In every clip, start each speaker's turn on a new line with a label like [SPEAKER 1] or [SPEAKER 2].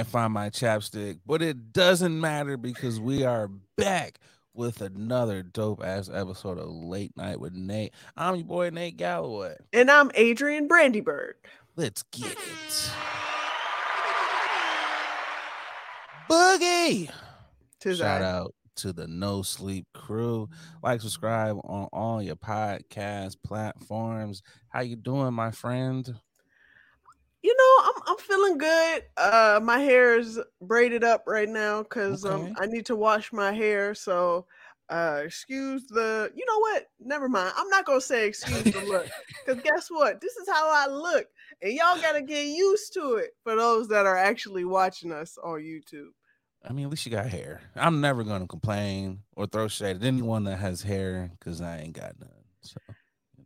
[SPEAKER 1] Can't find my chapstick, but it doesn't matter because we are back with another dope ass episode of Late Night with Nate. I'm your boy Nate Galloway.
[SPEAKER 2] And I'm Adrian Brandybird.
[SPEAKER 1] Let's get it. Boogie.
[SPEAKER 2] Tis
[SPEAKER 1] Shout
[SPEAKER 2] I.
[SPEAKER 1] out to the No Sleep crew. Like, subscribe on all your podcast platforms. How you doing, my friend?
[SPEAKER 2] You know, I'm I'm feeling good. Uh my hair is braided up right now because
[SPEAKER 1] Okay.
[SPEAKER 2] um I need to wash my hair. So uh excuse the you know what? Never mind. I'm not gonna say excuse the look. Because guess what? This is how I look. And y'all gotta get used to it for those that are actually watching us on YouTube.
[SPEAKER 1] I mean, at least you got hair. I'm never gonna complain or throw shade at anyone that has hair because I ain't got none. So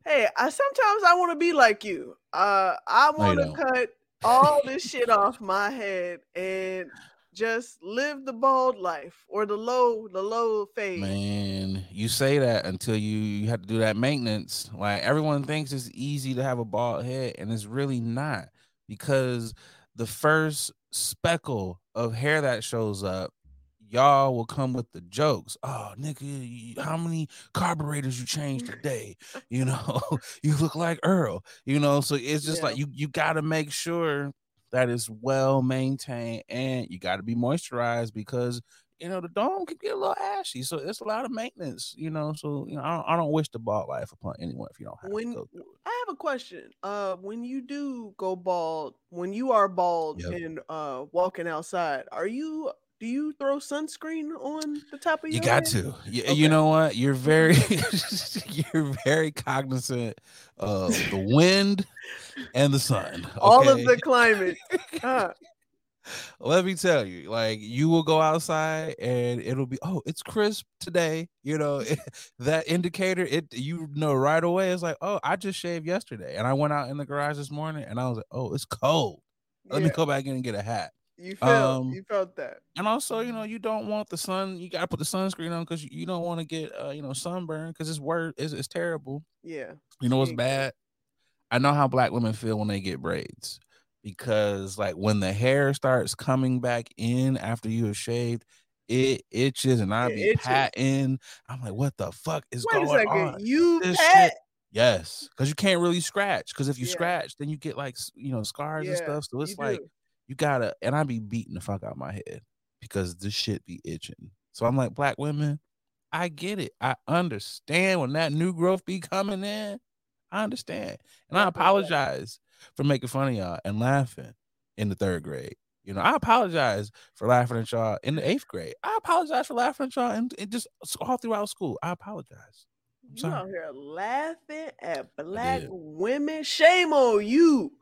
[SPEAKER 2] Hey, I sometimes I want to be like you. Uh I want to cut all this shit off my head and just live the bald life or the low the low phase.
[SPEAKER 1] man, you say that until you you have to do that maintenance. Like everyone thinks it's easy to have a bald head, and it's really not because the first speckle of hair that shows up, y'all will come with the jokes. Oh, nigga, how many carburetors you changed today? You know, you look like Earl. You know, so it's just
[SPEAKER 2] Yeah.
[SPEAKER 1] like you you got to make sure that it's well maintained and you got to be moisturized because you know the dome can get a little ashy. So it's a lot of maintenance. You know, so you know I don't, I don't wish the bald life upon anyone if you don't have
[SPEAKER 2] When
[SPEAKER 1] to go through it.
[SPEAKER 2] I have a question. Uh when you do go bald, when you are bald
[SPEAKER 1] Yep.
[SPEAKER 2] and uh walking outside, are you do you throw sunscreen on the top of your head?
[SPEAKER 1] You
[SPEAKER 2] your
[SPEAKER 1] got
[SPEAKER 2] head?
[SPEAKER 1] to. Uh, you,
[SPEAKER 2] Okay.
[SPEAKER 1] you know what? You're very you're very cognizant of the wind and the sun.
[SPEAKER 2] All of the climate. Huh.
[SPEAKER 1] let me tell you, like you will go outside and it'll be, oh, it's crisp today. You know, that indicator, it you know right away. It's like, oh, I just shaved yesterday. And I went out in the garage this morning and I was like, oh, it's cold. Let me go back in and get a hat.
[SPEAKER 2] You felt
[SPEAKER 1] um,
[SPEAKER 2] you felt that.
[SPEAKER 1] And also, you know, you don't want the sun, you gotta put the sunscreen on because you, don't want to get uh, you know, sunburn because it's worse, it's, it's terrible.
[SPEAKER 2] Yeah.
[SPEAKER 1] You know what's bad? I know how black women feel when they get braids because like when the hair starts coming back in after you have shaved, it itches and I
[SPEAKER 2] It
[SPEAKER 1] be
[SPEAKER 2] itches.
[SPEAKER 1] patting. I'm like, what the fuck is
[SPEAKER 2] Wait
[SPEAKER 1] going on?
[SPEAKER 2] You
[SPEAKER 1] This
[SPEAKER 2] pat
[SPEAKER 1] shit- Yes, because you can't really scratch. Because if you
[SPEAKER 2] Yeah.
[SPEAKER 1] scratch, then you get like you know scars and stuff. So it's like
[SPEAKER 2] do.
[SPEAKER 1] You gotta, and I be beating the fuck out my head because this shit be itching. So I'm like, black women, I get it. I understand when that new growth be coming in. I understand. And I apologize for making fun of y'all and laughing in the third grade. You know, I apologize for laughing at y'all in the eighth grade. I apologize for laughing at y'all and, and just all throughout school. I apologize. I'm
[SPEAKER 2] You
[SPEAKER 1] sorry.
[SPEAKER 2] out here laughing at black women. Shame on you.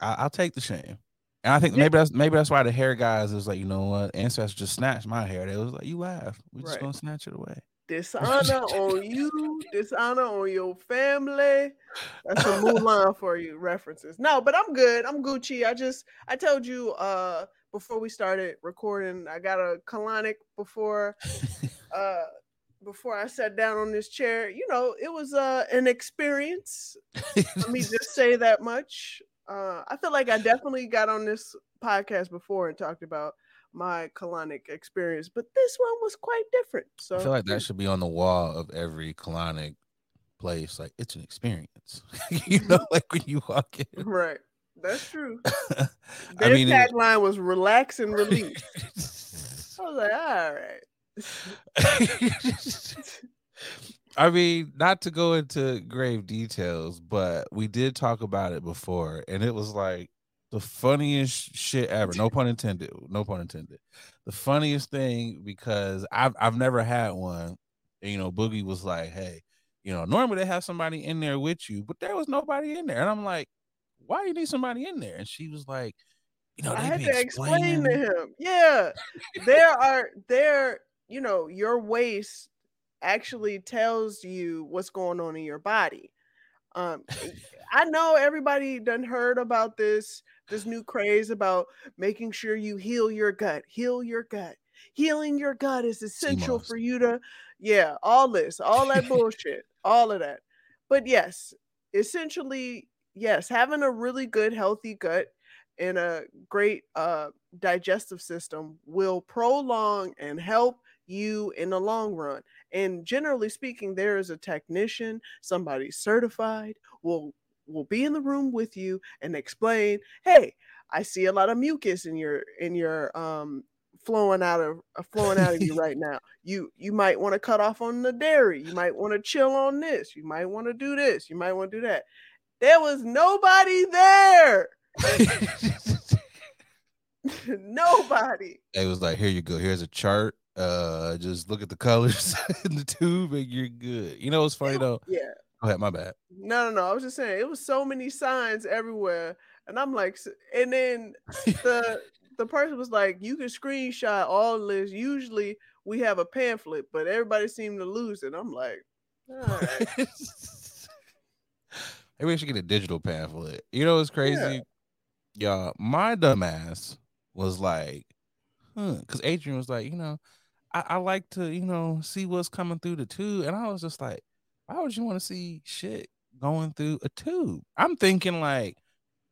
[SPEAKER 1] I, I'll take the shame. And I think maybe that's maybe that's why the hair guys is like, you know what, ancestors just snatched my hair. They was like, you laugh, we're just
[SPEAKER 2] Right.
[SPEAKER 1] gonna snatch it away.
[SPEAKER 2] Dishonor on you, dishonor on your family. That's a Mulan for you references. No, but I'm good. I'm Gucci. I just I told you uh before we started recording, I got a colonic before uh before I sat down on this chair. You know, it was uh an experience. Let me just say that much. Uh I feel like I definitely got on this podcast before and talked about my colonic experience, but this one was quite different. So
[SPEAKER 1] I feel like that should be on the wall of every colonic place. Like it's an experience. you know, like when you walk in.
[SPEAKER 2] Right. That's true.
[SPEAKER 1] I
[SPEAKER 2] Their
[SPEAKER 1] mean, it-
[SPEAKER 2] tagline was relax and release. I was like, all right.
[SPEAKER 1] I mean, not to go into grave details, but we did talk about it before, and it was like the funniest shit ever. No pun intended. No pun intended. The funniest thing because I've I've never had one. And, you know, Boogie was like, "Hey, you know, normally they have somebody in there with you, but there was nobody in there." And I'm like, "Why do you need somebody in there?" And she was like, "You know,
[SPEAKER 2] I had to explain to him. Yeah. There are there, you know, your waist actually tells you what's going on in your body. Um I know everybody done heard about this this new craze about making sure you heal your gut, heal your gut. Healing your gut is essential for you to yeah, all this, all that bullshit, all of that. But yes, essentially yes, having a really good healthy gut and a great uh, digestive system will prolong and help you in the long run. And generally speaking, there is a technician, somebody certified, will will be in the room with you and explain, hey, I see a lot of mucus in your in your um flowing out of uh, flowing out of you right now. You you might want to cut off on the dairy. You might want to chill on this. You might want to do this. You might want to do that. There was nobody there. nobody.
[SPEAKER 1] It was like, here you go. Here's a chart. Uh, just look at the colors in the tube, and you're good. You know it's funny though?
[SPEAKER 2] Yeah.
[SPEAKER 1] Go ahead, my bad.
[SPEAKER 2] No, no, no. I was just saying it was so many signs everywhere, and I'm like, and then the the person was like, you can screenshot all this. Usually we have a pamphlet, but everybody seemed to lose it. I'm like, all right.
[SPEAKER 1] Maybe I should get a digital pamphlet. You know what's crazy? Yeah. Y'all, my dumbass was like, huh. Because Adrian was like, you know, I, I like to, you know, see what's coming through the tube. And I was just like, why would you want to see shit going through a tube? I'm thinking like,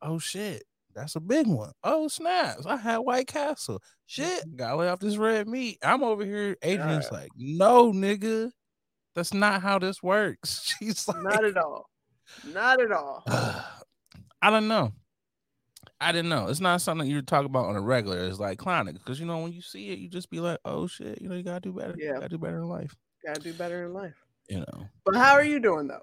[SPEAKER 1] oh shit, that's a big one. Oh snaps! I had White Castle. Shit, mm-hmm. gotta lay off this red meat. I'm over here. Adrian's
[SPEAKER 2] God.
[SPEAKER 1] like, no, nigga, that's not how this works. She's like,
[SPEAKER 2] not at all. Not at all.
[SPEAKER 1] I don't know. I didn't know. It's not something you talk about on a regular. It's like clowning because you know when you see it, you just be like, "Oh shit!" You know, you gotta do better.
[SPEAKER 2] Yeah.
[SPEAKER 1] You gotta do better in life.
[SPEAKER 2] Gotta do better in life.
[SPEAKER 1] You know.
[SPEAKER 2] But how are you doing though?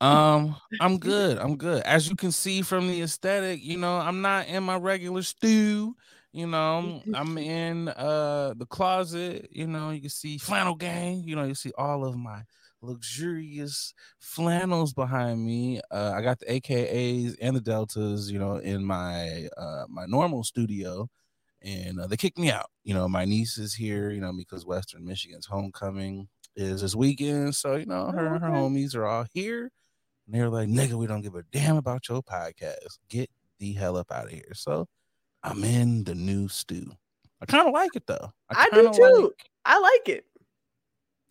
[SPEAKER 1] Um, I'm good. I'm good. As you can see from the aesthetic, you know, I'm not in my regular stew. You know, I'm- I'm in uh the closet. You know, you can see flannel gang. You know, you see all of my luxurious flannels behind me. Uh, I got the AKAs and the deltas. You know, in my uh my normal studio, and uh, they kicked me out. You know, my niece is here. You know, because Western Michigan's homecoming is this weekend, so you know her her homies are all here. And they're like, nigga, we don't give a damn about your podcast. Get the hell up out of here. So I'm in the new stew. I kind of like it though.
[SPEAKER 2] I do too.
[SPEAKER 1] Like,
[SPEAKER 2] I like it.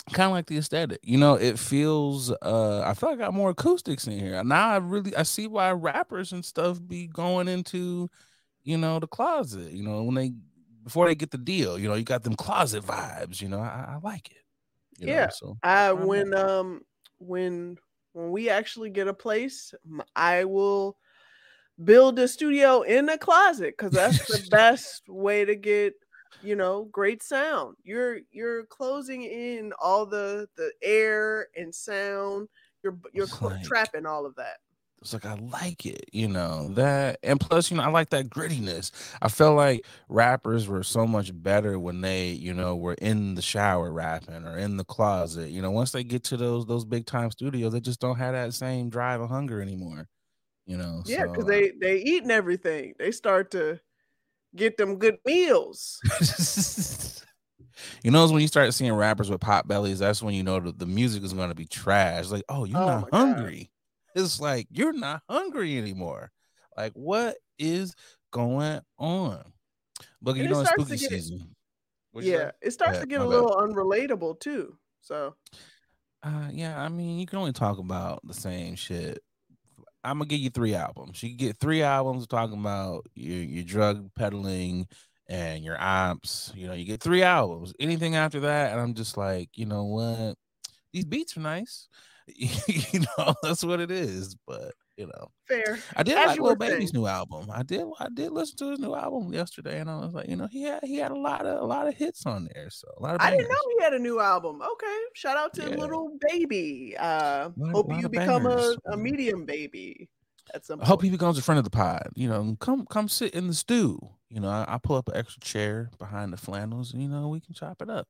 [SPEAKER 1] Kind of like the aesthetic. You know, it feels uh I feel like I got more acoustics in here. Now I really I see why rappers and stuff be going into, you know, the closet, you know, when they before they get the deal, you know, you got them closet vibes, you know. I, I like it. you know,
[SPEAKER 2] Yeah.
[SPEAKER 1] so
[SPEAKER 2] I
[SPEAKER 1] I'm
[SPEAKER 2] when
[SPEAKER 1] like-
[SPEAKER 2] um when when we actually get a place, I will build a studio in a closet because that's the best way to get you know great sound. You're you're closing in all the the air and sound. You're you're cl-
[SPEAKER 1] like-
[SPEAKER 2] trapping all of that.
[SPEAKER 1] it's like I like it, you know that, and plus, you know, I like that grittiness. I felt like rappers were so much better when they, you know, were in the shower rapping or in the closet. You know, once they get to those those big time studios, they just don't have that same drive and hunger anymore. You know,
[SPEAKER 2] Yeah, because
[SPEAKER 1] so,
[SPEAKER 2] they they eating everything. They start to get them good meals.
[SPEAKER 1] you know, it's when you start seeing rappers with pot bellies, that's when you know that the music is going to be trash. Like, oh, you're
[SPEAKER 2] Oh
[SPEAKER 1] not
[SPEAKER 2] God.
[SPEAKER 1] hungry. It's like you're not hungry anymore. Like, what is going on? But you know, it's spooky
[SPEAKER 2] get-
[SPEAKER 1] season. What'd?
[SPEAKER 2] Yeah, it starts
[SPEAKER 1] ahead,
[SPEAKER 2] to get a
[SPEAKER 1] bad.
[SPEAKER 2] little unrelatable too. So
[SPEAKER 1] Uh, yeah, I mean, you can only talk about the same shit. I'm gonna give you three albums. You get three albums talking about your your drug peddling and your ops. You know, you get three albums. Anything after that, and I'm just like, you know what? These beats are nice. you know, that's what it is. But you know,
[SPEAKER 2] fair.
[SPEAKER 1] I did
[SPEAKER 2] As
[SPEAKER 1] like Lil Baby's
[SPEAKER 2] saying.
[SPEAKER 1] new album. I did. I did listen to his new album yesterday, and I was like, you know, he had he had a lot of a lot of hits on there. So a lot of.
[SPEAKER 2] I didn't know he had a new album. Okay, shout out to
[SPEAKER 1] Yeah.
[SPEAKER 2] Lil Baby. Uh,
[SPEAKER 1] Lot-
[SPEAKER 2] hope
[SPEAKER 1] lot
[SPEAKER 2] you become a,
[SPEAKER 1] bangers.
[SPEAKER 2] a medium baby at some
[SPEAKER 1] I hope
[SPEAKER 2] point.
[SPEAKER 1] he becomes a friend of the pod. You know, come come sit in the stew. You know, I, I pull up an extra chair behind the flannels, and you know, we can chop it up.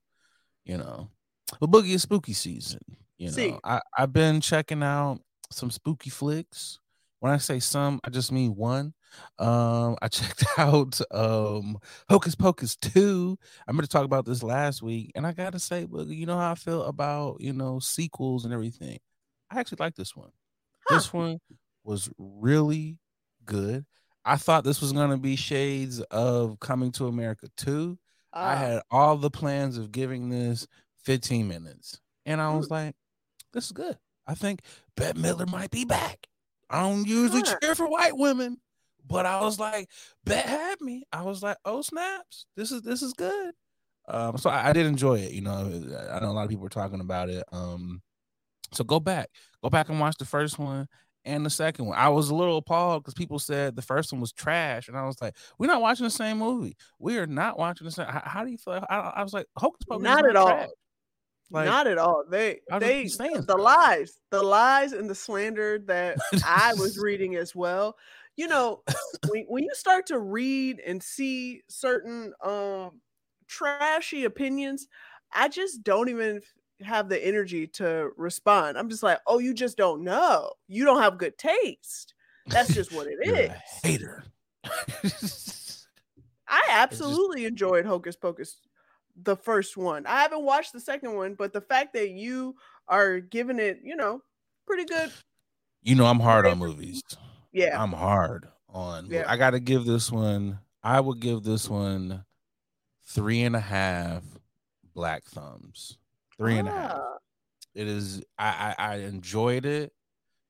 [SPEAKER 1] You know, but boogie is spooky season. You know,
[SPEAKER 2] See.
[SPEAKER 1] I I've been checking out some spooky flicks. When I say some, I just mean one. Um, I checked out um Hocus Pocus 2. I'm gonna talk about this last week, and I gotta say, Boogie, you know how I feel about you know sequels and everything. I actually like this one.
[SPEAKER 2] Huh.
[SPEAKER 1] This one was really good. I thought this was gonna be shades of Coming to America 2. I
[SPEAKER 2] Ah,
[SPEAKER 1] had all the plans of giving this 15 minutes, and I was
[SPEAKER 2] Mm.
[SPEAKER 1] like, "This is good." I think Bette Midler might be back. I don't usually
[SPEAKER 2] Huh.
[SPEAKER 1] cheer for white women, But I was like, bet had me. I was like, oh snaps, this is this is good. Um, so I, I did enjoy it. You know, I know a lot of people were talking about it. Um, so go back, go back and watch the first one and the second one. I was a little appalled because people said the first one was trash, and I was like, "We're not watching the same movie. We are not watching the same." How, how do you feel? I, I, was like, "Hocus Pocus."
[SPEAKER 2] Not at all. Like, not at all. They they the lies, the lies and the slander that I was reading as well. You know, when, when you start to read and see certain um trashy opinions, I just don't even have the energy to respond. I'm just like, oh, you just don't know. You don't have good taste. That's just what it is.
[SPEAKER 1] hater.
[SPEAKER 2] I absolutely just... enjoyed Hocus Pocus, the first one. I haven't watched the second one, but the fact that you are giving it, you know, pretty good.
[SPEAKER 1] You know, I'm hard on movies.
[SPEAKER 2] Yeah.
[SPEAKER 1] I'm hard on. Yeah. I got to give this one, I would give this one three and a half black thumbs. Three and a half. Ah. It is. I, I I enjoyed it.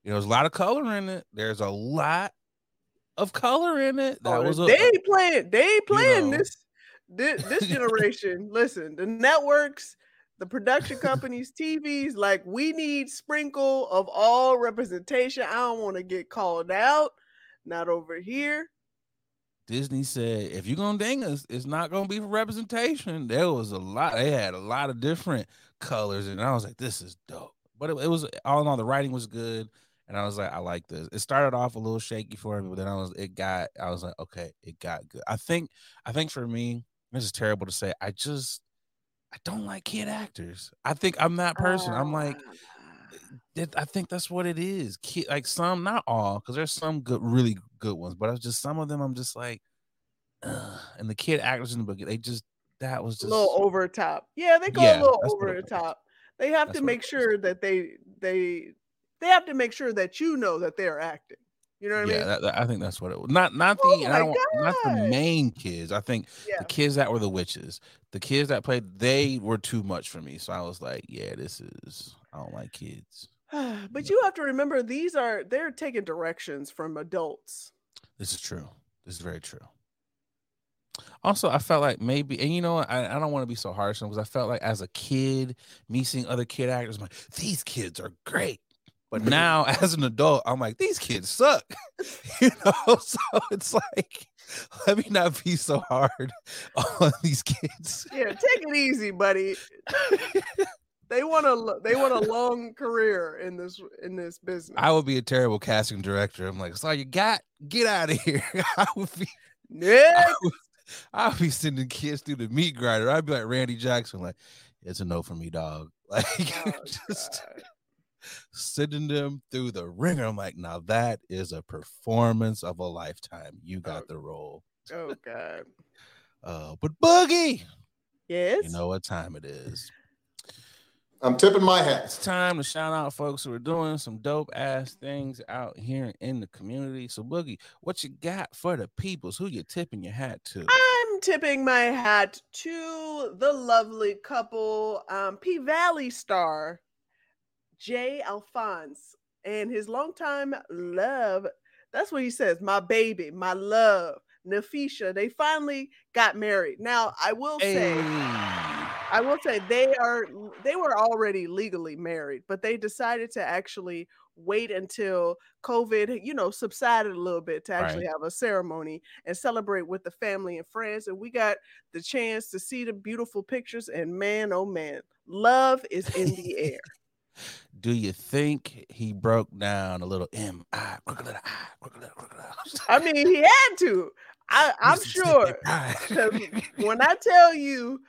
[SPEAKER 1] You know, there's a lot of color in it. There's a lot of color in it. That oh, was
[SPEAKER 2] a, they playing. They playing you know. this, this this generation. Listen, the networks, the production companies, TVs, like we need sprinkle of all representation. I don't want to get called out. Not over here.
[SPEAKER 1] Disney said, if you're gonna ding us, it's not gonna be for representation. There was a lot. They had a lot of different colors, and I was like, this is dope. But it, it was all in all, the writing was good, and I was like, I like this. It started off a little shaky for me, but then I was, it got, I was like, okay, it got good. I think, I think for me, this is terrible to say. I just, I don't like kid actors. I think I'm that person. I'm like, ah. I think that's what it is. Kid, like some, not all, because there's some good, really good ones, but it's just some of them. I'm just like, and the kid actors in the book, they just that was just
[SPEAKER 2] a little over top. Yeah, they go yeah, a little over the top. They have that's to make sure that they they they have to make sure that you know that they're acting. You know what yeah, I mean?
[SPEAKER 1] That, that, I think that's what it was. Not not the oh I don't not the main kids. I think yeah. the kids that were the witches, the kids that played, they were too much for me. So I was like, yeah, this is I don't like kids.
[SPEAKER 2] but you have to remember these are they're taking directions from adults.
[SPEAKER 1] This is true. This is very true. Also, I felt like maybe, and you know, I, I don't want to be so harsh on because I felt like as a kid, me seeing other kid actors, I'm like, these kids are great. But now, as an adult, I'm like, these kids suck. you know, so it's like, let me not be so hard on these kids.
[SPEAKER 2] Yeah, take it easy, buddy. they want a they want a long career in this in this business.
[SPEAKER 1] I would be a terrible casting director. I'm like, so you got get out of here. I would be.
[SPEAKER 2] Yeah.
[SPEAKER 1] I'll be sending kids through the meat grinder. I'd be like Randy Jackson, like, it's a no for me, dog. Like oh, just sending them through the ringer. I'm like, now that is a performance of a lifetime. You got oh, the role.
[SPEAKER 2] Oh God.
[SPEAKER 1] Uh, but Boogie.
[SPEAKER 2] Yes.
[SPEAKER 1] You know what time it is.
[SPEAKER 3] I'm tipping my hat.
[SPEAKER 1] It's time to shout out folks who are doing some dope ass things out here in the community. So, Boogie, what you got for the peoples? Who you tipping your hat to?
[SPEAKER 2] I'm tipping my hat to the lovely couple, um, P Valley star Jay Alphonse and his longtime love. That's what he says, my baby, my love, Nafisha. They finally got married. Now, I will say. Hey I will say they are they were already legally married, but they decided to actually wait until COVID, you know, subsided a little bit to actually right. have a ceremony and celebrate with the family and friends. And we got the chance to see the beautiful pictures. And man, oh man, love is in the air.
[SPEAKER 1] Do you think he broke down a little M I
[SPEAKER 2] I mean, he had to. I, I'm sure. when I tell you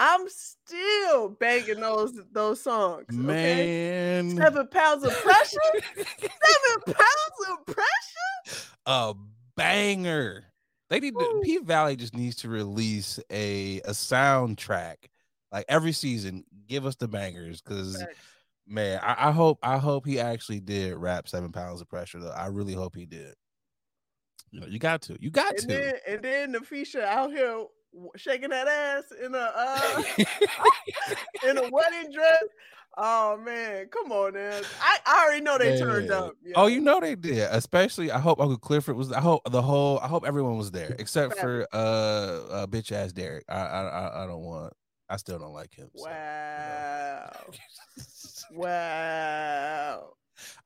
[SPEAKER 2] I'm still banging those those songs. Okay?
[SPEAKER 1] Man,
[SPEAKER 2] seven pounds of pressure. seven pounds of pressure.
[SPEAKER 1] A banger. They need to, P Valley just needs to release a a soundtrack like every season. Give us the bangers because man, I, I, hope I hope he actually did rap seven pounds of pressure though. I really hope he did. You know, you got to, you got
[SPEAKER 2] and
[SPEAKER 1] to.
[SPEAKER 2] Then, and then the feature out here shaking that ass in a uh, in a wedding dress. Oh man, come on, man! I, I already know they turned up. yo.
[SPEAKER 1] Oh, you know they did. Especially, I hope Uncle Clifford was. I hope the whole. I hope everyone was there except for uh, uh bitch ass Derek. I, I, I, I don't want. I still don't like him. so, you know.
[SPEAKER 2] Wow, wow.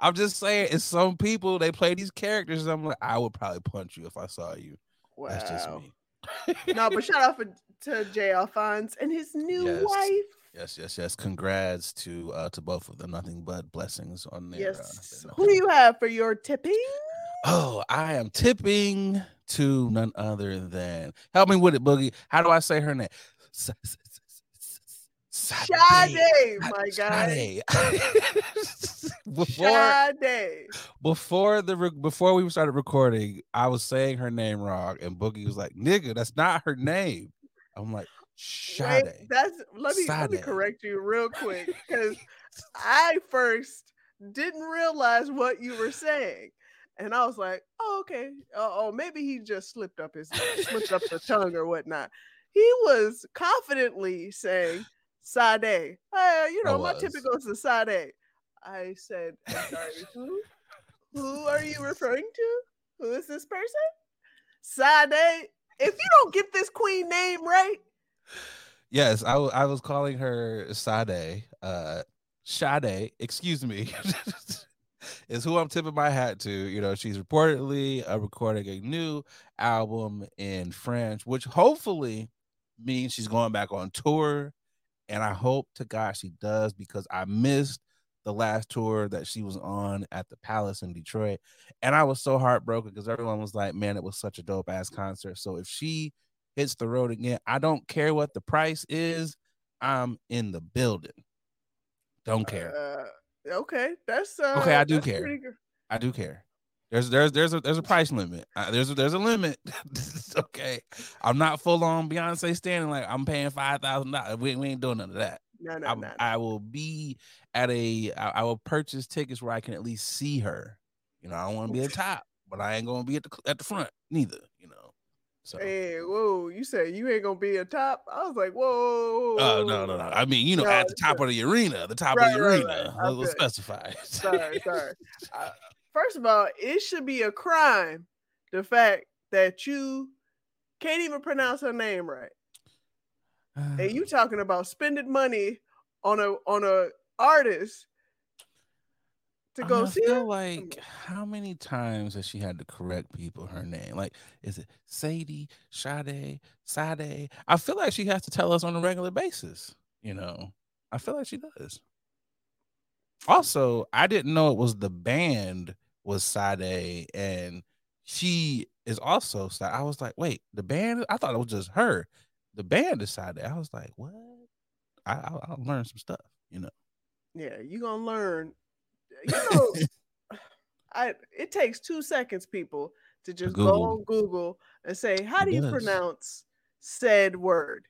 [SPEAKER 1] I'm just saying, it's some people they play these characters. And I'm like, I would probably punch you if I saw you.
[SPEAKER 2] Wow.
[SPEAKER 1] That's just me.
[SPEAKER 2] no, but shout out for, to Jay Alphonse and his new
[SPEAKER 1] Yes.
[SPEAKER 2] wife.
[SPEAKER 1] Yes, yes, yes. Congrats to uh to both of them. Nothing but blessings on their. uh,
[SPEAKER 2] Yes.
[SPEAKER 1] their
[SPEAKER 2] Who do you have for your tipping?
[SPEAKER 1] Oh, I am tipping to none other than help me with it, Boogie. How do I say her name? Sade.
[SPEAKER 2] Sade, my guy.
[SPEAKER 1] Before
[SPEAKER 2] Sade.
[SPEAKER 1] before the re- before we started recording, I was saying her name wrong, and Boogie was like, "Nigga, that's not her name." I'm like,
[SPEAKER 2] Wait, that's let me let me correct you real quick because I first didn't realize what you were saying, and I was like, "Oh, okay. Uh, oh, maybe he just slipped up his slipped up the tongue or whatnot." He was confidently saying "Sade." You know, my typical is the Sade. I said, "Sorry, who? Who are you referring to? Who is this person?" Sade. If you don't get this queen name right,
[SPEAKER 1] Yes, I I was calling her Sade. Uh Sade, excuse me. is who I'm tipping my hat to. You know, she's reportedly uh, recording a new album in French, which hopefully means she's going back on tour. And I hope to God she does because I missed the last tour that she was on at the Palace in Detroit. And I was so heartbroken because everyone was like, man, it was such a dope ass concert. So if she hits the road again, I don't care what the price is, I'm in the building. Don't care.
[SPEAKER 2] Uh, okay, that's uh,
[SPEAKER 1] Okay, I do care. I do care. There's there's there's a there's a price limit. Uh, there's a, there's a limit. okay, I'm not full on Beyonce standing like I'm paying five thousand dollars. We, we ain't doing none of that.
[SPEAKER 2] No, no,
[SPEAKER 1] I,
[SPEAKER 2] no.
[SPEAKER 1] I will be at a I, I will purchase tickets where I can at least see her. You know, I don't want to be at top, but I ain't gonna be at the at the front neither. You know, so.
[SPEAKER 2] Hey, whoa! You said you ain't gonna be a top. I was like, whoa.
[SPEAKER 1] Oh no no no! I mean, you know,
[SPEAKER 2] No,
[SPEAKER 1] at the top of the arena, the top
[SPEAKER 2] Right,
[SPEAKER 1] of the
[SPEAKER 2] right,
[SPEAKER 1] arena.
[SPEAKER 2] right. I
[SPEAKER 1] Let's specify.
[SPEAKER 2] Sorry, sorry. Uh, first of all, it should be a crime the fact that you can't even pronounce her name right, and you talking about spending money on a on a artist to go
[SPEAKER 1] I
[SPEAKER 2] see
[SPEAKER 1] feel
[SPEAKER 2] her.
[SPEAKER 1] like how many times has she had to correct people her name? Like, is it Sadie, Sade, Sade? I feel like she has to tell us on a regular basis. You know, I feel like she does. Also, I didn't know it was the band was Sade, and she is also Sade. I was like, wait, the band? I thought it was just her. The band is Sade. I was like, what? I I, I learned some stuff. You know.
[SPEAKER 2] Yeah, you gonna learn. You know, I it takes two seconds, people, to just go on Google and say, "How
[SPEAKER 1] It
[SPEAKER 2] do you
[SPEAKER 1] does.
[SPEAKER 2] pronounce said word?"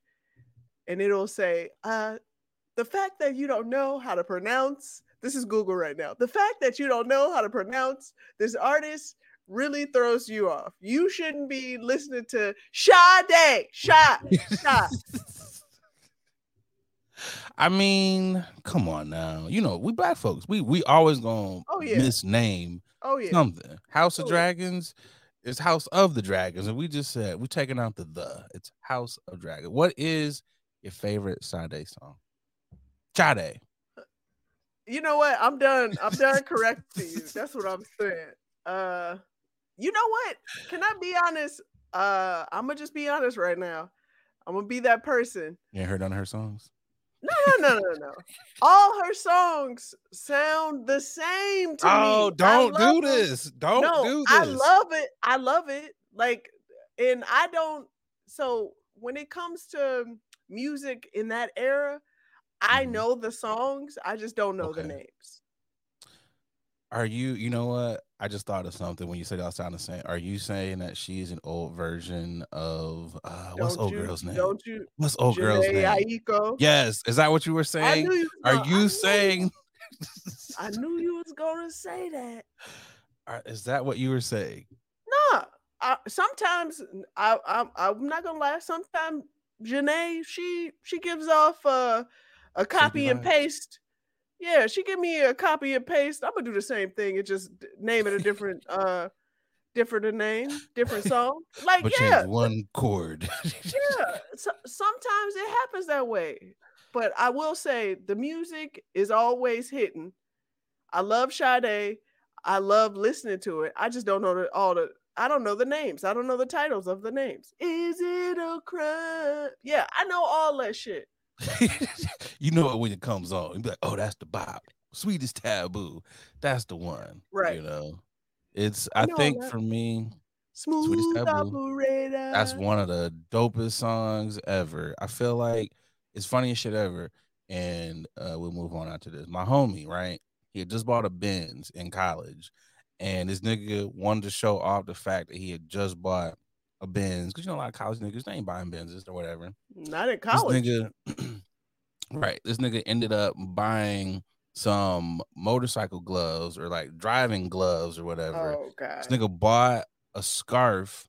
[SPEAKER 2] And it'll say, "Uh, the fact that you don't know how to pronounce this is Google right now. The fact that you don't know how to pronounce this artist." Really throws you off. You shouldn't be listening to Sade, Sade, Sade.
[SPEAKER 1] I mean, come on now. You know, we black folks, we we always gonna
[SPEAKER 2] Oh, yeah.
[SPEAKER 1] misname
[SPEAKER 2] Oh yeah,
[SPEAKER 1] something. House of
[SPEAKER 2] Oh, yeah.
[SPEAKER 1] Dragons is House of the Dragons, and we just said we taking out the the. It's House of Dragons. What is your favorite Sade song? Sade.
[SPEAKER 2] You know what? I'm done. I'm done correcting you. That's what I'm saying. Uh, you know what? Can I be honest? Uh, I'm gonna just be honest right now. I'm gonna be that person.
[SPEAKER 1] You ain't heard none of her songs?
[SPEAKER 2] No, no, no, no, no. All her songs sound the same to me.
[SPEAKER 1] Oh,
[SPEAKER 2] I
[SPEAKER 1] don't do
[SPEAKER 2] them.
[SPEAKER 1] this. Don't
[SPEAKER 2] no,
[SPEAKER 1] do this.
[SPEAKER 2] I love it. I love it. Like, and I don't. So when it comes to music in that era, I
[SPEAKER 1] Mhm.
[SPEAKER 2] know the songs. I just don't know the names.
[SPEAKER 1] Are you, you know what? I just thought of something when you said y'all sound the same. Are you saying that she's an old version of uh what's
[SPEAKER 2] Don't
[SPEAKER 1] old
[SPEAKER 2] you,
[SPEAKER 1] girl's name?
[SPEAKER 2] Don't you?
[SPEAKER 1] What's old girl's name?
[SPEAKER 2] Aiko.
[SPEAKER 1] Yes, is that what you were saying?
[SPEAKER 2] you.
[SPEAKER 1] Are
[SPEAKER 2] no, I
[SPEAKER 1] you
[SPEAKER 2] knew-
[SPEAKER 1] saying
[SPEAKER 2] I knew you was gonna say that.
[SPEAKER 1] Is that what you were saying?
[SPEAKER 2] Nah. I, sometimes I, I I'm not gonna lie. Sometimes Jhené she she gives off uh, a copy and paste. Yeah, she give me a copy and paste. I'm gonna do the same thing and just name it a different uh different a name, different song. Like
[SPEAKER 1] but
[SPEAKER 2] yeah,
[SPEAKER 1] one chord.
[SPEAKER 2] yeah. So, sometimes it happens that way. But I will say the music is always hitting. I love Sade. I love listening to it. I just don't know the, all the I don't know the names. I don't know the titles of the names. Is it a crime? Yeah, I know all that shit.
[SPEAKER 1] you know it when it comes on. You be like, oh, that's the bop. Sweetest taboo. That's the one.
[SPEAKER 2] Right.
[SPEAKER 1] You know. It's I, I think for me,
[SPEAKER 2] Smooth Operator.
[SPEAKER 1] That's one of the dopest songs ever. I feel like it's funniest shit ever. And uh, we'll move on after this. My homie, right? He had just bought a Benz in college, and this nigga wanted to show off the fact that he had just bought a Benz because you know a lot of college niggas they ain't buying Benzes or whatever.
[SPEAKER 2] Not in college.
[SPEAKER 1] This nigga, right? This nigga ended up buying some motorcycle gloves or like driving gloves or whatever.
[SPEAKER 2] Oh god.
[SPEAKER 1] This nigga bought a scarf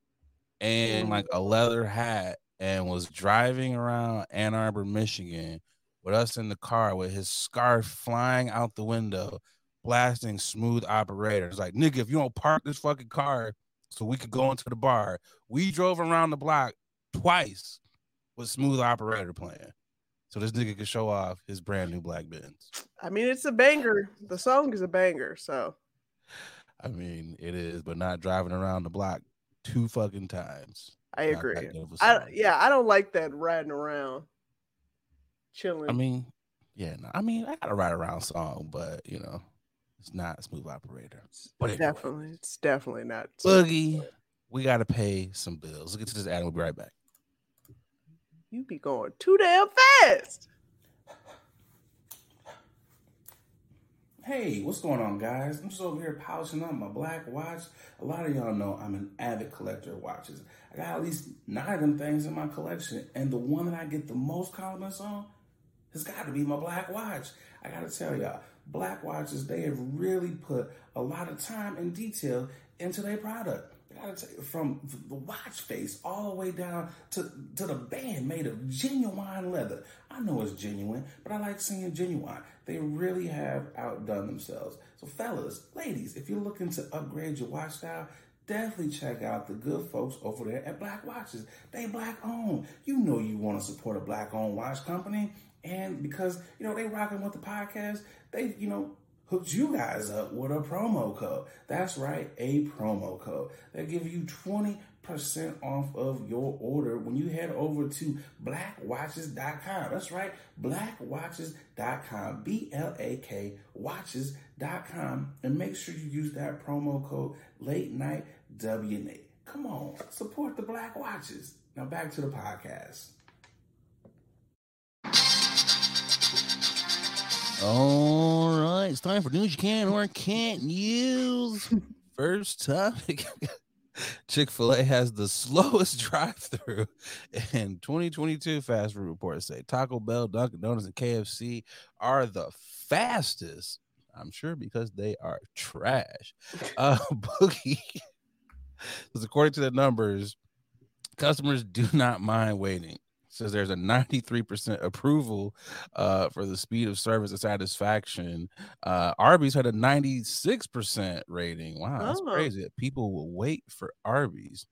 [SPEAKER 1] and like a leather hat and was driving around Ann Arbor, Michigan with us in the car with his scarf flying out the window, blasting smooth operators. Like, nigga, if you don't park this fucking car so we could go into the bar, we drove around the block twice with smooth operator playing. So this nigga could show off his brand new black Benz.
[SPEAKER 2] I mean, it's a banger. The song is a banger, so
[SPEAKER 1] I mean, it is, but not driving around the block two fucking times.
[SPEAKER 2] I agree. I, yeah, I don't like that riding around, chilling.
[SPEAKER 1] I mean, yeah, no, I mean, I got a ride around song, but you know, it's not smooth operator. But
[SPEAKER 2] anyway, definitely, it's definitely not.
[SPEAKER 1] Boogie, we got to pay some bills. Let's get to this ad. We'll be right back.
[SPEAKER 2] You be going too damn fast.
[SPEAKER 4] Hey, what's going on, guys? I'm just over here polishing up my black watch. A lot of y'all know I'm an avid collector of watches. I got at least nine of them things in my collection, and the one that I get the most compliments on has got to be my black watch. I got to tell y'all, black watches, they have really put a lot of time and detail into their product from the watch face all the way down to, to the band made of genuine leather. I know it's genuine, but I like seeing genuine. They really have outdone themselves. So, fellas, ladies, if you're looking to upgrade your watch style, definitely check out the good folks over there at Black Watches. They black owned. You know you want to support a black owned watch company. And because, you know, they rocking with the podcast, they, you know, hooked you guys up with a promo code. That's right, a promo code. They give you 20% off of your order when you head over to blackwatches.com. That's right, blackwatches.com. B L A K watches.com. And make sure you use that promo code late night WNA. Come on, support the Black Watches. Now back to the podcast.
[SPEAKER 1] All right, it's time for news you can or can't use. First topic Chick fil A has the slowest drive through in 2022. Fast food reports say Taco Bell, Dunkin' Donuts, and KFC are the fastest. I'm sure because they are trash. Uh, Boogie, because according to the numbers, customers do not mind waiting says there's a 93% approval uh, for the speed of service and satisfaction. Uh, Arby's had a 96% rating. Wow, that's oh. crazy. People will wait for Arby's.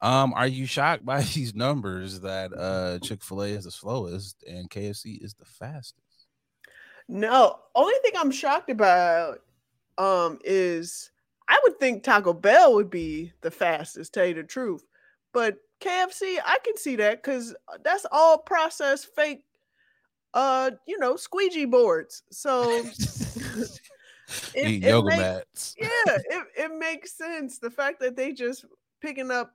[SPEAKER 1] Um, are you shocked by these numbers that uh, Chick fil A is the slowest and KFC is the fastest?
[SPEAKER 2] No, only thing I'm shocked about um, is I would think Taco Bell would be the fastest, tell you the truth. But KFC, I can see that because uh, that's all processed fake, uh, you know, squeegee boards. So
[SPEAKER 1] it, yoga
[SPEAKER 2] makes,
[SPEAKER 1] mats.
[SPEAKER 2] Yeah, it, it makes sense. The fact that they just picking up,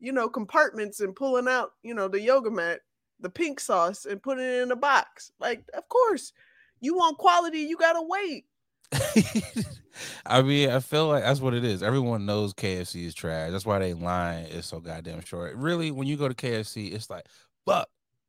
[SPEAKER 2] you know, compartments and pulling out, you know, the yoga mat, the pink sauce, and putting it in a box. Like, of course, you want quality, you gotta wait.
[SPEAKER 1] I mean, I feel like that's what it is. Everyone knows KFC is trash. That's why they line is so goddamn short. Really, when you go to KFC, it's like, fuck,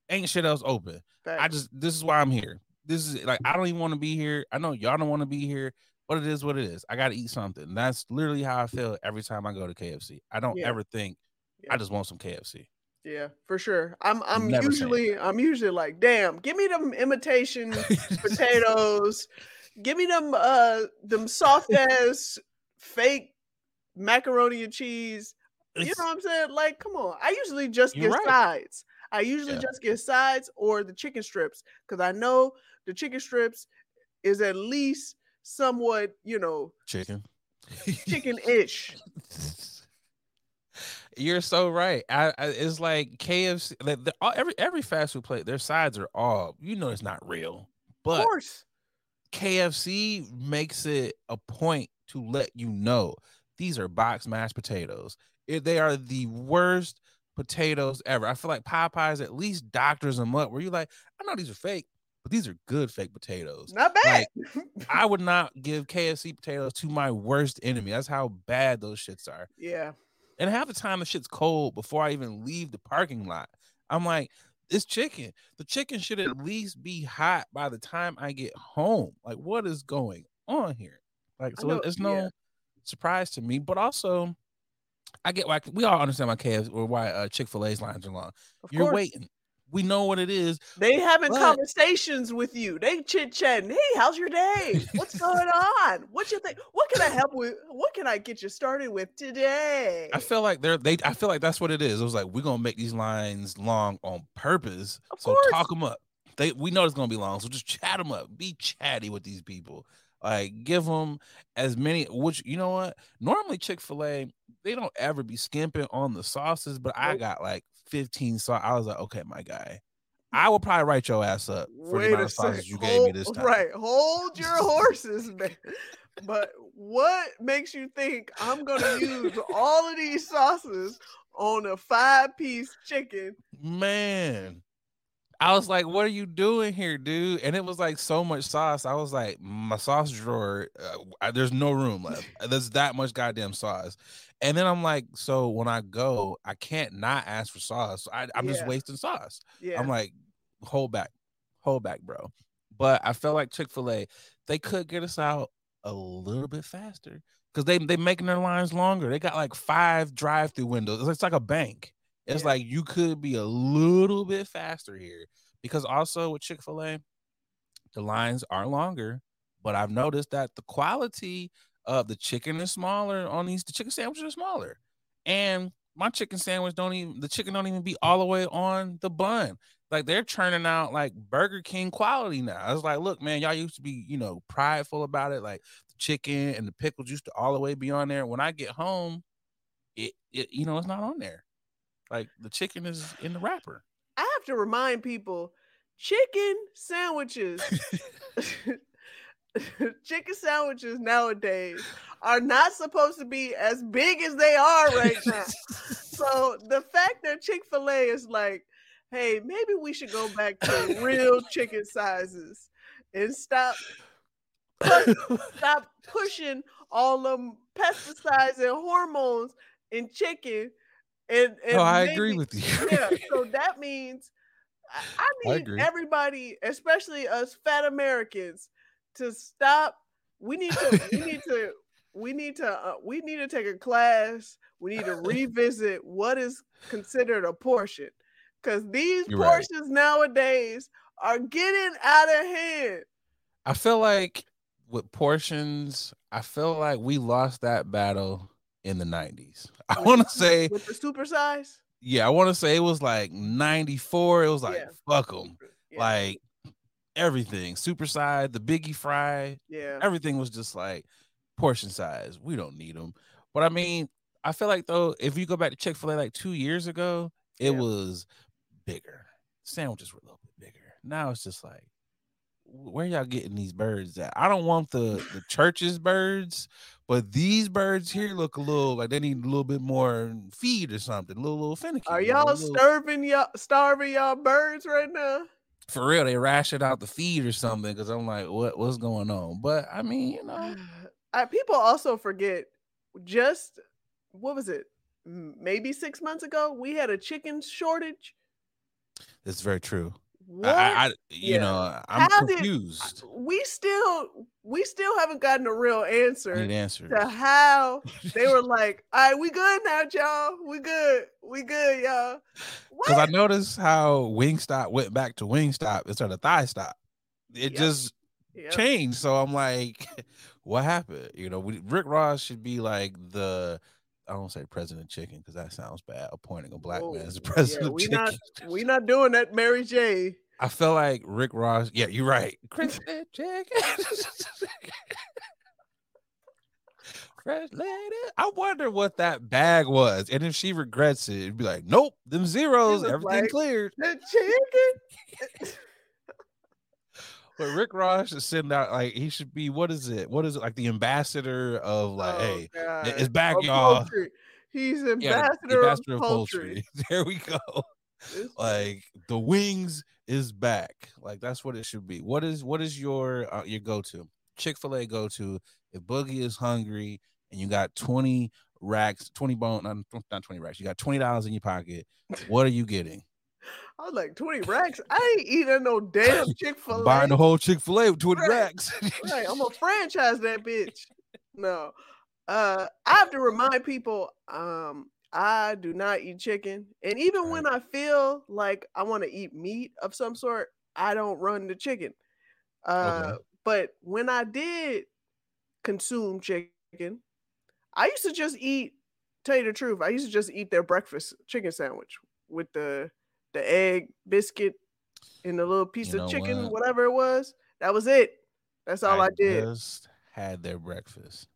[SPEAKER 1] ain't shit else open. Thanks. I just this is why I'm here. This is like I don't even want to be here. I know y'all don't want to be here, but it is what it is. I gotta eat something. That's literally how I feel every time I go to KFC. I don't yeah. ever think yeah. I just want some KFC.
[SPEAKER 2] Yeah, for sure. I'm I'm Never usually I'm usually like, damn, give me them imitation potatoes Give me them uh them soft ass fake macaroni and cheese. You know what I'm saying? Like, come on. I usually just
[SPEAKER 1] You're
[SPEAKER 2] get
[SPEAKER 1] right.
[SPEAKER 2] sides. I usually
[SPEAKER 1] Yeah.
[SPEAKER 2] just get sides or the chicken strips because I know the chicken strips is at least somewhat, you know,
[SPEAKER 1] chicken.
[SPEAKER 2] chicken-ish.
[SPEAKER 1] You're so right. I, I it's like KFC. Like the, all, every every fast food place, their sides are all you know it's not real, but of
[SPEAKER 2] course.
[SPEAKER 1] KFC makes it a point to let you know these are box mashed potatoes. They are the worst potatoes ever. I feel like Popeyes at least doctors them up. Where you like, I know these are fake, but these are good fake potatoes.
[SPEAKER 2] Not bad.
[SPEAKER 1] I would not give KFC potatoes to my worst enemy. That's how bad those shits are.
[SPEAKER 2] yeah.
[SPEAKER 1] And half the time the shit's cold before I even leave the parking lot. I'm like, it's chicken. The chicken should at least be hot by the time I get home. Like, what is going on here? Like, so
[SPEAKER 2] know-
[SPEAKER 1] it's no
[SPEAKER 2] yeah.
[SPEAKER 1] surprise to me. But also, I get why we all understand why KFC or why uh, Chick Fil A's lines are long.
[SPEAKER 2] Of
[SPEAKER 1] You're
[SPEAKER 2] course.
[SPEAKER 1] waiting. We know what it is.
[SPEAKER 2] They having
[SPEAKER 1] But-
[SPEAKER 2] conversations with you. They chit chatting. Hey, how's your day? What's going on? What you think? What can I help with? What can I get you started with today?
[SPEAKER 1] I feel like they're they. I feel like that's what it is. It was like we're gonna make these lines long on purpose.
[SPEAKER 2] Of
[SPEAKER 1] so
[SPEAKER 2] course.
[SPEAKER 1] talk them up. They we know it's gonna be long, so just chat them up. Be chatty with these people. Like give them as many. Which you know what? Normally Chick Fil A they don't ever be skimping on the sauces, but I got like fifteen sauce. I was like, okay, my guy, I will probably write your ass up for the amount of sauces you gave me this time.
[SPEAKER 2] Right. Hold your horses, man. But what makes you think I'm gonna use all of these sauces on a five piece chicken?
[SPEAKER 1] man i was like what are you doing here dude and it was like so much sauce i was like my sauce drawer uh, there's no room left there's that much goddamn sauce and then i'm like so when i go i can't not ask for sauce. I, i'm just wasting sauce.
[SPEAKER 2] Yeah.
[SPEAKER 1] i'm like hold back hold back bro. But i felt like chick-fil-a they could get us out a little bit faster because they they making their lines longer. They got like five drive-through windows. It's, like a bank. It's
[SPEAKER 2] Yeah.
[SPEAKER 1] like you could be a little bit faster here because also with chick-fil-a the lines are longer but i've noticed that the quality of the chicken is smaller on these the chicken sandwiches are smaller. And my chicken sandwich don't even the chicken don't even be all the way on the bun. Like they're churning out like burger king quality now. I was like look man y'all used to be you know prideful about it. Like the chicken and the pickles used to all the way be on there. When i get home it, it you know it's not on there. Like the chicken is in the wrapper.
[SPEAKER 2] I have to remind people chicken sandwiches chicken sandwiches nowadays are not supposed to be as big as they are right now. so the fact that Chick-fil-A is like, hey, maybe we should go back to real chicken sizes and stop push- stop pushing all them pesticides and hormones in chicken and, and
[SPEAKER 1] oh i agree with you
[SPEAKER 2] yeah, so that means I, I
[SPEAKER 1] I
[SPEAKER 2] need
[SPEAKER 1] agree.
[SPEAKER 2] everybody, especially us fat Americans, to stop. We need to. we need to. We need to. Uh, we need to take a class. We need to revisit what is considered a portion, because these
[SPEAKER 1] You're right.
[SPEAKER 2] portions nowadays are getting out of hand.
[SPEAKER 1] I feel like with portions, I feel like we lost that battle in the 90s. I want to say,
[SPEAKER 2] with the super size.
[SPEAKER 1] yeah, I want to say it was like 94. It was like,
[SPEAKER 2] Yeah.
[SPEAKER 1] fuck them.
[SPEAKER 2] Yeah,
[SPEAKER 1] Like everything, super size, the biggie fry,
[SPEAKER 2] yeah,
[SPEAKER 1] everything was just like portion size. We don't need them. But I mean, I feel like though, if you go back to Chick fil A like two years ago, it
[SPEAKER 2] Yeah.
[SPEAKER 1] was bigger. Sandwiches were a little bit bigger. Now it's just like, where y'all getting these birds at? I don't want the the church's birds, but these birds here look a little like they need a little bit more feed or something, a little, little finicky.
[SPEAKER 2] Are
[SPEAKER 1] you know, a
[SPEAKER 2] y'all starving y'all starving y'all birds right now?
[SPEAKER 1] For real? They ration out the feed or something because I'm like, what what's going on? But I mean, you know,
[SPEAKER 2] I, people also forget just what was it maybe six months ago we had a chicken shortage
[SPEAKER 1] it's very true.
[SPEAKER 2] What
[SPEAKER 1] I, I, you
[SPEAKER 2] Yeah.
[SPEAKER 1] know, I'm
[SPEAKER 2] How did-
[SPEAKER 1] confused.
[SPEAKER 2] Uh, we still we still haven't gotten a real answer
[SPEAKER 1] need answers.
[SPEAKER 2] to how they were like all right we good now y'all we good we good y'all
[SPEAKER 1] Because I noticed how Wingstop went back to Wingstop instead of Thigh Stop. It
[SPEAKER 2] Yep.
[SPEAKER 1] just
[SPEAKER 2] Yep.
[SPEAKER 1] changed. So I'm like, what happened? You know, we, Rick Ross should be like the I don't say president chicken because that sounds bad. Appointing a black
[SPEAKER 2] Whoa,
[SPEAKER 1] man as
[SPEAKER 2] yeah,
[SPEAKER 1] president
[SPEAKER 2] we
[SPEAKER 1] chicken.
[SPEAKER 2] not we not doing that, Mary J.
[SPEAKER 1] I feel like Rick Ross. Yeah, you're right. President chicken. Fresh lady. I wonder what that bag was, and if she regrets it, it'd be like, nope, them zeros, everything
[SPEAKER 2] like-
[SPEAKER 1] cleared.
[SPEAKER 2] The chicken.
[SPEAKER 1] But Rick Ross should send out like he should be what is it? What is it like the ambassador of like,
[SPEAKER 2] Oh,
[SPEAKER 1] hey,
[SPEAKER 2] God.
[SPEAKER 1] it's back,
[SPEAKER 2] Of
[SPEAKER 1] y'all.
[SPEAKER 2] poultry. He's ambassador,
[SPEAKER 1] the ambassador
[SPEAKER 2] of
[SPEAKER 1] of
[SPEAKER 2] poultry.
[SPEAKER 1] There we go. Like the wings is back. Like that's what it should be. What is what is your uh, your go to? Chick Fil A go to if Boogie is hungry and you got twenty racks, twenty bone, not, not twenty racks. You got twenty dollars in your pocket. What are you getting?
[SPEAKER 2] I was like, 20 racks? I ain't eating no damn Chick fil A.
[SPEAKER 1] Buying the whole Chick Fil A with twenty
[SPEAKER 2] Right.
[SPEAKER 1] racks.
[SPEAKER 2] Right, I'm gonna franchise that bitch. No. Uh I have to remind people um I do not eat chicken. And even when I feel like I want to eat meat of some sort, I don't run the chicken. Uh but when I did consume chicken, I used to just eat tell you the truth, I used to just eat their breakfast chicken sandwich with the the egg biscuit and the little piece
[SPEAKER 1] You
[SPEAKER 2] of chicken,
[SPEAKER 1] what?
[SPEAKER 2] whatever it was. That was it. That's all I, did.
[SPEAKER 1] Just had their breakfast.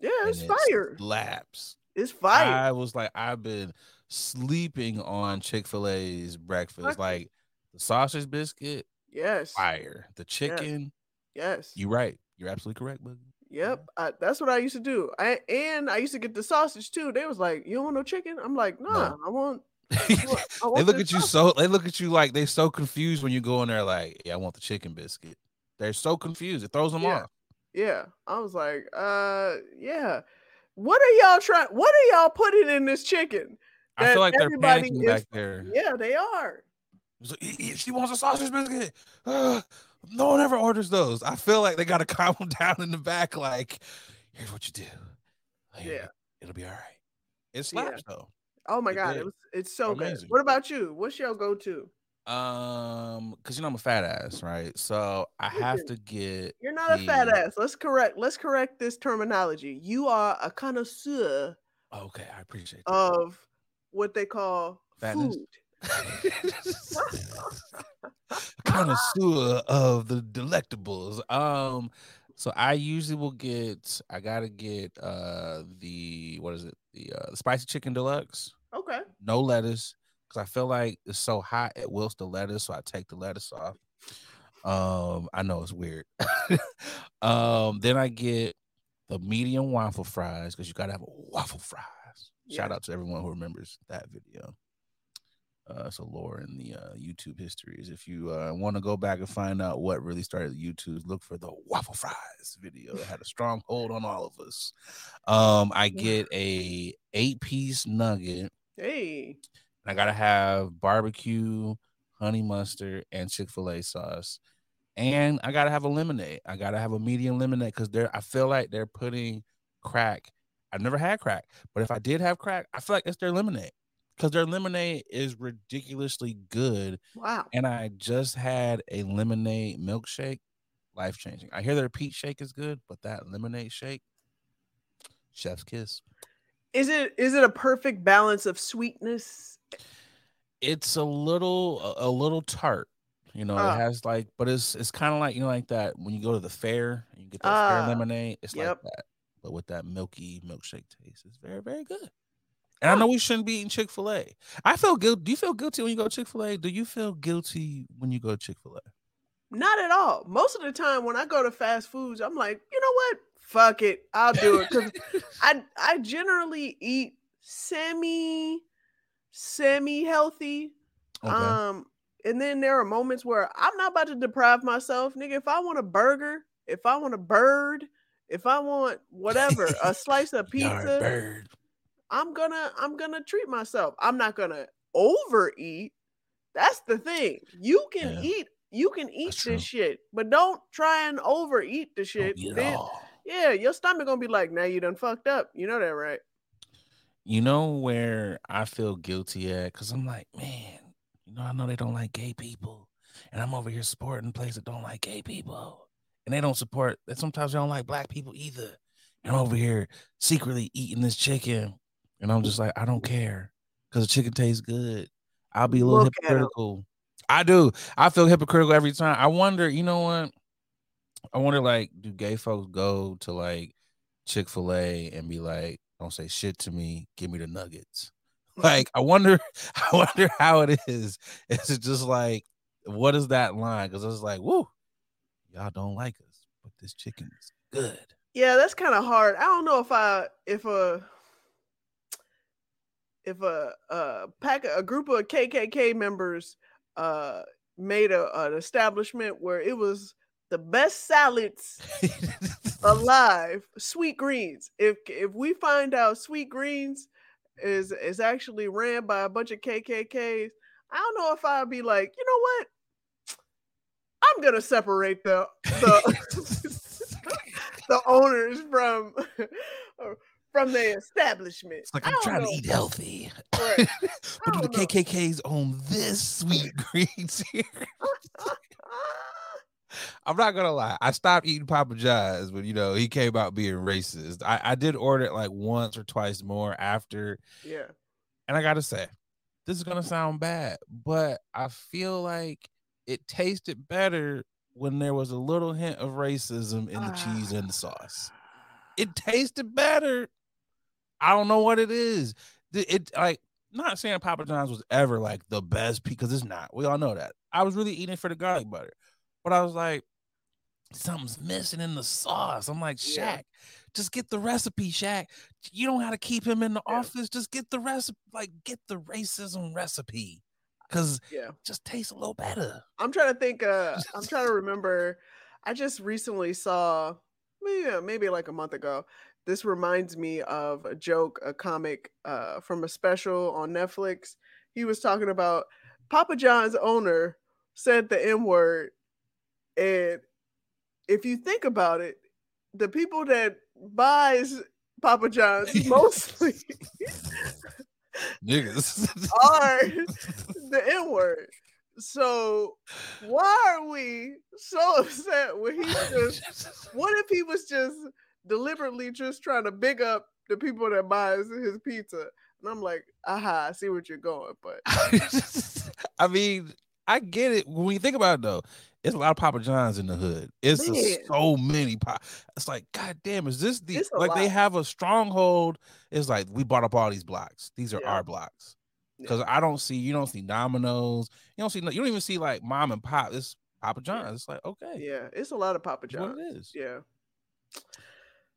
[SPEAKER 2] Yeah, it's fire.
[SPEAKER 1] Slaps.
[SPEAKER 2] It's fire.
[SPEAKER 1] I was like, I've been sleeping on Chick Fil A's breakfast.
[SPEAKER 2] Breakfast.
[SPEAKER 1] Like the sausage biscuit,
[SPEAKER 2] yes.
[SPEAKER 1] fire. The chicken,
[SPEAKER 2] Yes.
[SPEAKER 1] You're right. You're absolutely correct, Boogie.
[SPEAKER 2] Yep. I, that's what I used to do. I, and I used to get the sausage too. They was like, "You don't want no chicken?" I'm like, "Nah, I want." I want I
[SPEAKER 1] they look at you
[SPEAKER 2] sausage."
[SPEAKER 1] so they look at you like they so confused when you go in there like, yeah, I want the chicken biscuit. They're so confused. It throws them
[SPEAKER 2] Yeah.
[SPEAKER 1] off.
[SPEAKER 2] Yeah. I was like, "Uh, yeah." What are y'all trying? What are y'all putting in this chicken?
[SPEAKER 1] I feel like they're panicking
[SPEAKER 2] is-
[SPEAKER 1] back there.
[SPEAKER 2] Yeah, they are.
[SPEAKER 1] Like, "E- e- she wants a sausage biscuit. Uh, no one ever orders those. I feel like they got to calm them down in the back. Like, here's what you do. Here,
[SPEAKER 2] Yeah.
[SPEAKER 1] it'll be all right. It slaps though.
[SPEAKER 2] Oh my
[SPEAKER 1] It
[SPEAKER 2] god,
[SPEAKER 1] did.
[SPEAKER 2] it was it's so good. What about you? What's your go-to?
[SPEAKER 1] Um, because you know I'm a fat ass, right? So I have to get.
[SPEAKER 2] You're not a fat ass. Let's correct. Let's correct this terminology. You are a connoisseur
[SPEAKER 1] Okay, I appreciate that.
[SPEAKER 2] of what they call
[SPEAKER 1] Fatness?
[SPEAKER 2] food.
[SPEAKER 1] connoisseur of the delectables. Um, so I usually will get. I gotta get uh the what is it? The uh the spicy chicken deluxe.
[SPEAKER 2] Okay.
[SPEAKER 1] no lettuce because I feel like it's so hot it wilts the lettuce, so I take the lettuce off. Um, I know it's weird. um, then I get the medium waffle fries because you gotta have a waffle fries. Shout out to everyone who remembers that video. Uh, so lore in the uh, YouTube histories. If you uh, want to go back and find out what really started YouTube, look for the waffle fries video. It had a strong hold on all of us. Um, I get a eight piece nugget.
[SPEAKER 2] Hey.
[SPEAKER 1] And I gotta have barbecue, honey mustard, and Chick Fil A sauce, and I gotta have a lemonade. I gotta have a medium lemonade because they're. I feel like they're putting crack. I've never had crack, but if I did have crack, I feel like it's their lemonade because their lemonade is ridiculously good.
[SPEAKER 2] Wow.
[SPEAKER 1] And I just had a lemonade milkshake, life changing. I hear their peach shake is good, but that lemonade shake, chef's kiss.
[SPEAKER 2] Is it is it a perfect balance of sweetness?
[SPEAKER 1] it's a little a, little tart you know
[SPEAKER 2] Ah.
[SPEAKER 1] it has like but it's it's kind of like you know like that when you go to the fair and you get that
[SPEAKER 2] Ah,
[SPEAKER 1] fair lemonade it's
[SPEAKER 2] yep.
[SPEAKER 1] like that but with that milky milkshake taste it's very very good and i know we shouldn't be eating chick-fil-a i feel guilty do you feel guilty when you go to chick-fil-a do you feel guilty when you go to chick-fil-a
[SPEAKER 2] Not at all. Most of the time when I go to fast foods, I'm like, you know what? Fuck it. I'll do it. Cause I I generally eat semi semi healthy.
[SPEAKER 1] okay
[SPEAKER 2] Um, and then there are moments where I'm not about to deprive myself, nigga. If I want a burger, if I want a bird, if I want whatever, a slice of pizza,
[SPEAKER 1] bird
[SPEAKER 2] I'm gonna I'm gonna treat myself. I'm not gonna overeat. That's the thing. You can
[SPEAKER 1] Yeah.
[SPEAKER 2] eat you can eat
[SPEAKER 1] That's true.
[SPEAKER 2] this shit, but don't try and overeat the shit. Then- yeah, your stomach gonna be like, now you done fucked up. You know that, right?
[SPEAKER 1] You know where I feel guilty at? Because I'm like, man, you know, I know they don't like gay people. And I'm over here supporting places that don't like gay people. and they don't support that sometimes they don't like black people either. And I'm over here secretly eating this chicken. And I'm just like, I don't care. Because the chicken tastes good. I'll be a little
[SPEAKER 2] Look
[SPEAKER 1] hypocritical. I do. I feel hypocritical every time. I wonder, you know what? I wonder, like, do gay folks go to like Chick fil A and be like, don't say shit to me, give me the nuggets? Like, I wonder, I wonder how it is. Is it just like, what is that line? Because it's like, woo, y'all don't like us, but this chicken is good.
[SPEAKER 2] Yeah, that's kind of hard. I don't know if I if a if a a pack a group of KKK members uh made a an establishment where it was the best salads alive, sweet greens. If if we find out sweet greens is is actually ran by a bunch of KKKs, I don't know if I'd be like, you know what? I'm gonna separate the the the owners from from the establishment.
[SPEAKER 1] It's like I'm trying
[SPEAKER 2] know.
[SPEAKER 1] to eat healthy.
[SPEAKER 2] Right.
[SPEAKER 1] but do the
[SPEAKER 2] know.
[SPEAKER 1] KKKs own this sweet greens here? I'm not gonna lie. I stopped eating Papa John's when you know he came out being racist. I, I did order it like once or twice more after,
[SPEAKER 2] yeah.
[SPEAKER 1] and I gotta say, this is gonna sound bad, but I feel like it tasted better when there was a little hint of racism in the cheese and the sauce. It ah. tasted better. I don't know what it is. It, it like not saying Papa John's was ever like the best because it's not. We all know that. I was really eating for the garlic butter, but I was like, something's missing in the sauce. I'm like,
[SPEAKER 2] Yeah.
[SPEAKER 1] Just get the recipe, Shaq. You don't got to keep him in the
[SPEAKER 2] Yeah.
[SPEAKER 1] office. Just get the recipe, like get the racism recipe, because
[SPEAKER 2] Yeah.
[SPEAKER 1] just tastes a little better.
[SPEAKER 2] I'm trying to think. Uh, I'm trying to remember. I just recently saw, maybe maybe like a month ago. This reminds me of a joke, a comic uh, from a special on Netflix. He was talking about Papa John's owner said the N word, and if you think about it, the people that buys Papa John's mostly
[SPEAKER 1] Niggas.
[SPEAKER 2] are the N word. So why are we so upset when he just what if he was just deliberately just trying to big up the people that buys his pizza? And I'm like, aha, I see what you're going, but
[SPEAKER 1] I mean, I get it. When you think about it, though, it's a lot of Papa John's in the hood. It's a- so many. Pop- it's like, God damn, is this the like they have a stronghold? It's like we bought up all these blocks. These are
[SPEAKER 2] Yeah.
[SPEAKER 1] our blocks.
[SPEAKER 2] Yeah.
[SPEAKER 1] Because I don't see, you don't see Domino's. You don't see, no- you don't even see like mom and pop. It's Papa John's. It's like okay,
[SPEAKER 2] yeah, it's a lot of Papa
[SPEAKER 1] it's what it is.
[SPEAKER 2] Yeah.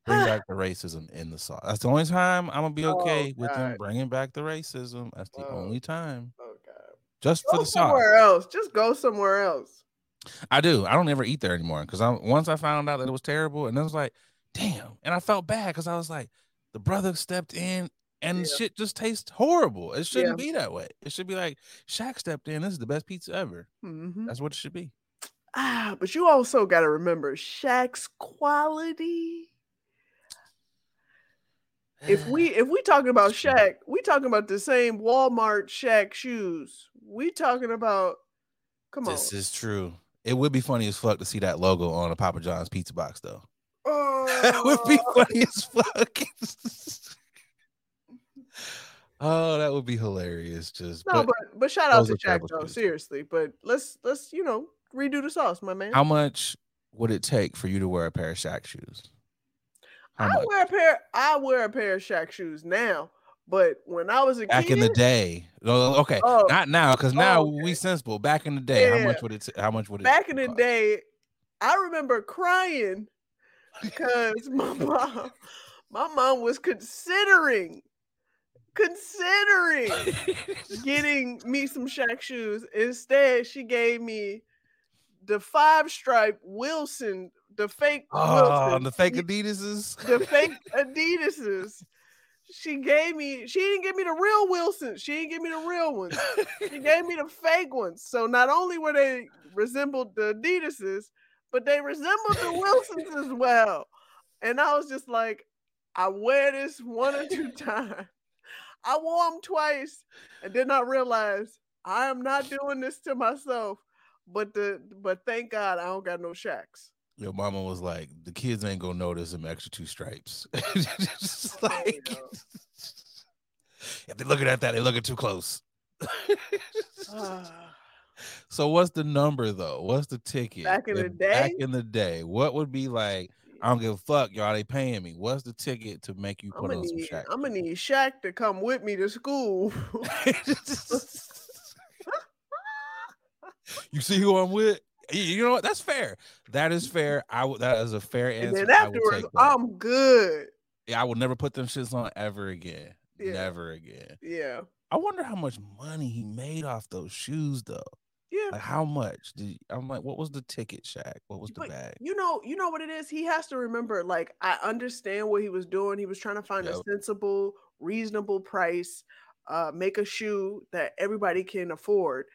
[SPEAKER 1] Bring back the racism in the sauce. That's the only time I'm gonna be
[SPEAKER 2] Oh,
[SPEAKER 1] okay with them bringing back the racism. That's the
[SPEAKER 2] Oh.
[SPEAKER 1] only time.
[SPEAKER 2] Oh god.
[SPEAKER 1] Just for the sauce.
[SPEAKER 2] somewhere else. Just go somewhere else.
[SPEAKER 1] I do. I don't ever eat there anymore because I once I found out that it was terrible, and I was like, damn. And I felt bad because I was like, the brother stepped in, and
[SPEAKER 2] Yeah.
[SPEAKER 1] shit just tastes horrible. It shouldn't be that way. It should be like Shaq stepped in. This is the best pizza ever.
[SPEAKER 2] Mhm.
[SPEAKER 1] That's what it should be.
[SPEAKER 2] Ah, but you also got to remember Shaq's quality. If we if we talking about. Shaq, we talking about the same Walmart Shaq shoes. We talking about come
[SPEAKER 1] this
[SPEAKER 2] on.
[SPEAKER 1] This is true. It would be funny as fuck to see that logo on a Papa John's pizza box, though.
[SPEAKER 2] Oh,
[SPEAKER 1] That would be oh. funny as fuck. oh, that would be hilarious. Just
[SPEAKER 2] no,
[SPEAKER 1] but
[SPEAKER 2] but but shout out to Shaq though,
[SPEAKER 1] shoes.
[SPEAKER 2] seriously. But let's let's you know redo the sauce, my man.
[SPEAKER 1] how much would it take for you to wear a pair of Shaq shoes?
[SPEAKER 2] I
[SPEAKER 1] much?
[SPEAKER 2] wear a pair. I wear a pair of Shaq shoes now, but when I was a kid
[SPEAKER 1] back
[SPEAKER 2] kid,
[SPEAKER 1] in the day. Oh, okay,
[SPEAKER 2] Oh,
[SPEAKER 1] not now, because now
[SPEAKER 2] oh, okay.
[SPEAKER 1] we sensible. Back in the day, how much would it? How much would it?
[SPEAKER 2] back in the
[SPEAKER 1] cost?
[SPEAKER 2] day, I remember crying because my mom, my mom was considering, considering getting me some Shaq shoes. Instead, she gave me the five stripe Wilson, the fake
[SPEAKER 1] oh, ah,
[SPEAKER 2] Wilson,
[SPEAKER 1] the fake Adidas's.
[SPEAKER 2] the fake Adidas's. She gave me. She didn't give me the real Wilson. She didn't give me the real ones. She gave me the fake ones. So not only were they resembled the Adidas's, but they resembled the Wilsons as well. And I was just like, I wear this one or two times. I wore them twice and did not realize I am not doing this to myself. But the but thank God I don't got no shacks.
[SPEAKER 1] Your mama was like, the kids ain't gonna notice them extra two stripes. Just like if they're looking at that, they're looking too close.
[SPEAKER 2] Ah,
[SPEAKER 1] so what's the number though? What's the ticket?
[SPEAKER 2] Back in the
[SPEAKER 1] If- Back
[SPEAKER 2] day?
[SPEAKER 1] in the day, what would be like? I don't give a fuck, y'all. They paying me. What's the ticket to make you put on some
[SPEAKER 2] need
[SPEAKER 1] Shaq?
[SPEAKER 2] I'm gonna need Shaq to come with me to school.
[SPEAKER 1] you see who I'm with? You- You know what? That's fair. That is fair. I would. That is a fair
[SPEAKER 2] and
[SPEAKER 1] answer.
[SPEAKER 2] then
[SPEAKER 1] I will
[SPEAKER 2] afterwards. I'm good.
[SPEAKER 1] Yeah, I will never put them shits on ever again.
[SPEAKER 2] Yeah.
[SPEAKER 1] Never again.
[SPEAKER 2] Yeah.
[SPEAKER 1] I wonder how much money he made off those shoes though.
[SPEAKER 2] Yeah.
[SPEAKER 1] Like how much? Did I'm like, what was the ticket, Shaq? What was the
[SPEAKER 2] But
[SPEAKER 1] bag?
[SPEAKER 2] you know, you know what it is. He has to remember. Like, I understand what he was doing. He was trying to find
[SPEAKER 1] Yep.
[SPEAKER 2] a sensible, reasonable price, uh, make a shoe that everybody can afford.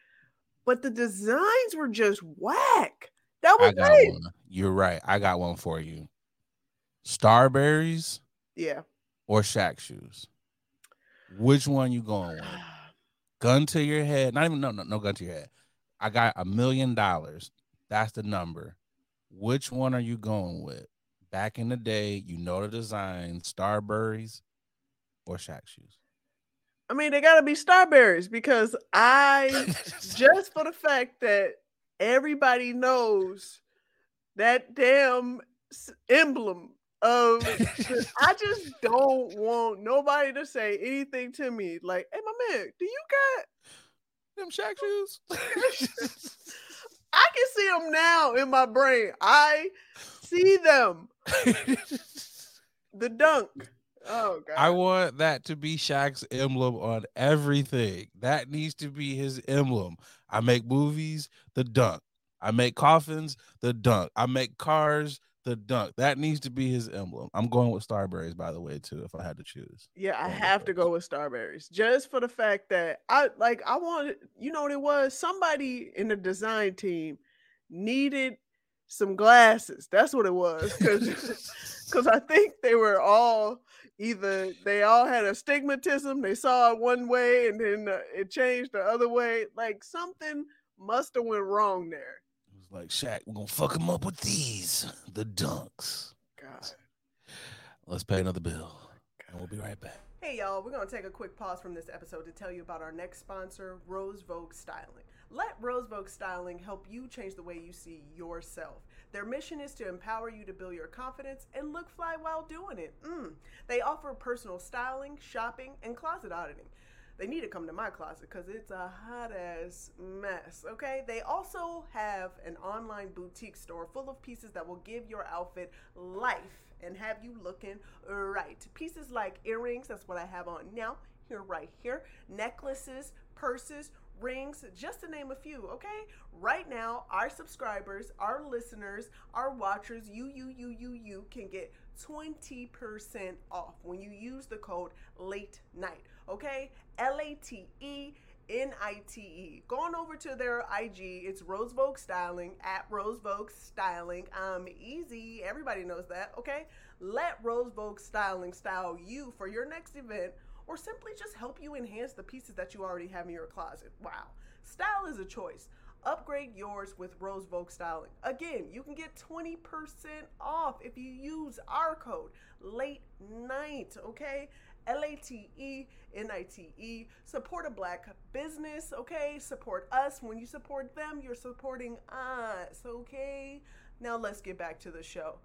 [SPEAKER 2] But the designs were just whack. That was it.
[SPEAKER 1] one. You're right. I got one for you. Starburys
[SPEAKER 2] Yeah.
[SPEAKER 1] or Shaq shoes? Which one you going with? Gun to your head. Not even no no no gun to your head. I got a million dollars. That's the number. Which one are you going with? Back in the day, you know the design, Starburys or Shaq shoes.
[SPEAKER 2] I mean, they got to be Starburys because I just for the fact that everybody knows that damn emblem of I just don't want nobody to say anything to me like, "Hey, my man, do you got?"
[SPEAKER 1] them Shaq shoes.
[SPEAKER 2] I can see them now in my brain. I see them. The dunk. Oh god.
[SPEAKER 1] I want that to be Shaq's emblem on everything. That needs to be his emblem. I make movies, the dunk. I make coffins, the dunk. I make cars, the dunk. That needs to be his emblem. I'm going with Starburys, by the way, too, if I had to choose.
[SPEAKER 2] Yeah, I have to go with Starburys just for the fact that I like I wanted you know what it was somebody in the design team needed some glasses. That's what it was Cause, cuz I think they were all either they all had astigmatism, they saw it one way and then uh, it changed the other way. Like something must have went wrong there.
[SPEAKER 1] It was like, Shaq, we're going to fuck him up with these, the dunks.
[SPEAKER 2] God.
[SPEAKER 1] Let's pay another bill. And we'll be right back.
[SPEAKER 2] Hey y'all, we're going to take a quick pause from this episode to tell you about our next sponsor, Rose Vogue Styling. Let Rose Vogue Styling help you change the way you see yourself. Their mission is to empower you to build your confidence and look fly while doing it. Mm. They offer personal styling, shopping, and closet auditing. They need to come to my closet because it's a hot ass mess, okay? They also have an online boutique store full of pieces that will give your outfit life and have you looking right. Pieces like earrings, that's what I have on now, here, right here, necklaces, purses, rings, just to name a few, okay? Right now, our subscribers, our listeners, our watchers, you, you, you, you, you can get 20% off when you use the code late night, okay? L A T E N I T E. Going over to their IG, it's Rose Vogue Styling at Rose Vogue Styling. Um, easy, everybody knows that, okay? Let Rose Vogue Styling style you for your next event or simply just help you enhance the pieces that you already have in your closet. Wow. Style is a choice. Upgrade yours with Rose Vogue Styling. Again, you can get 20% off if you use our code late night, okay? L A T E N I T E. Support a black business, okay? Support us. When you support them, you're supporting us, okay? Now let's get back to the show.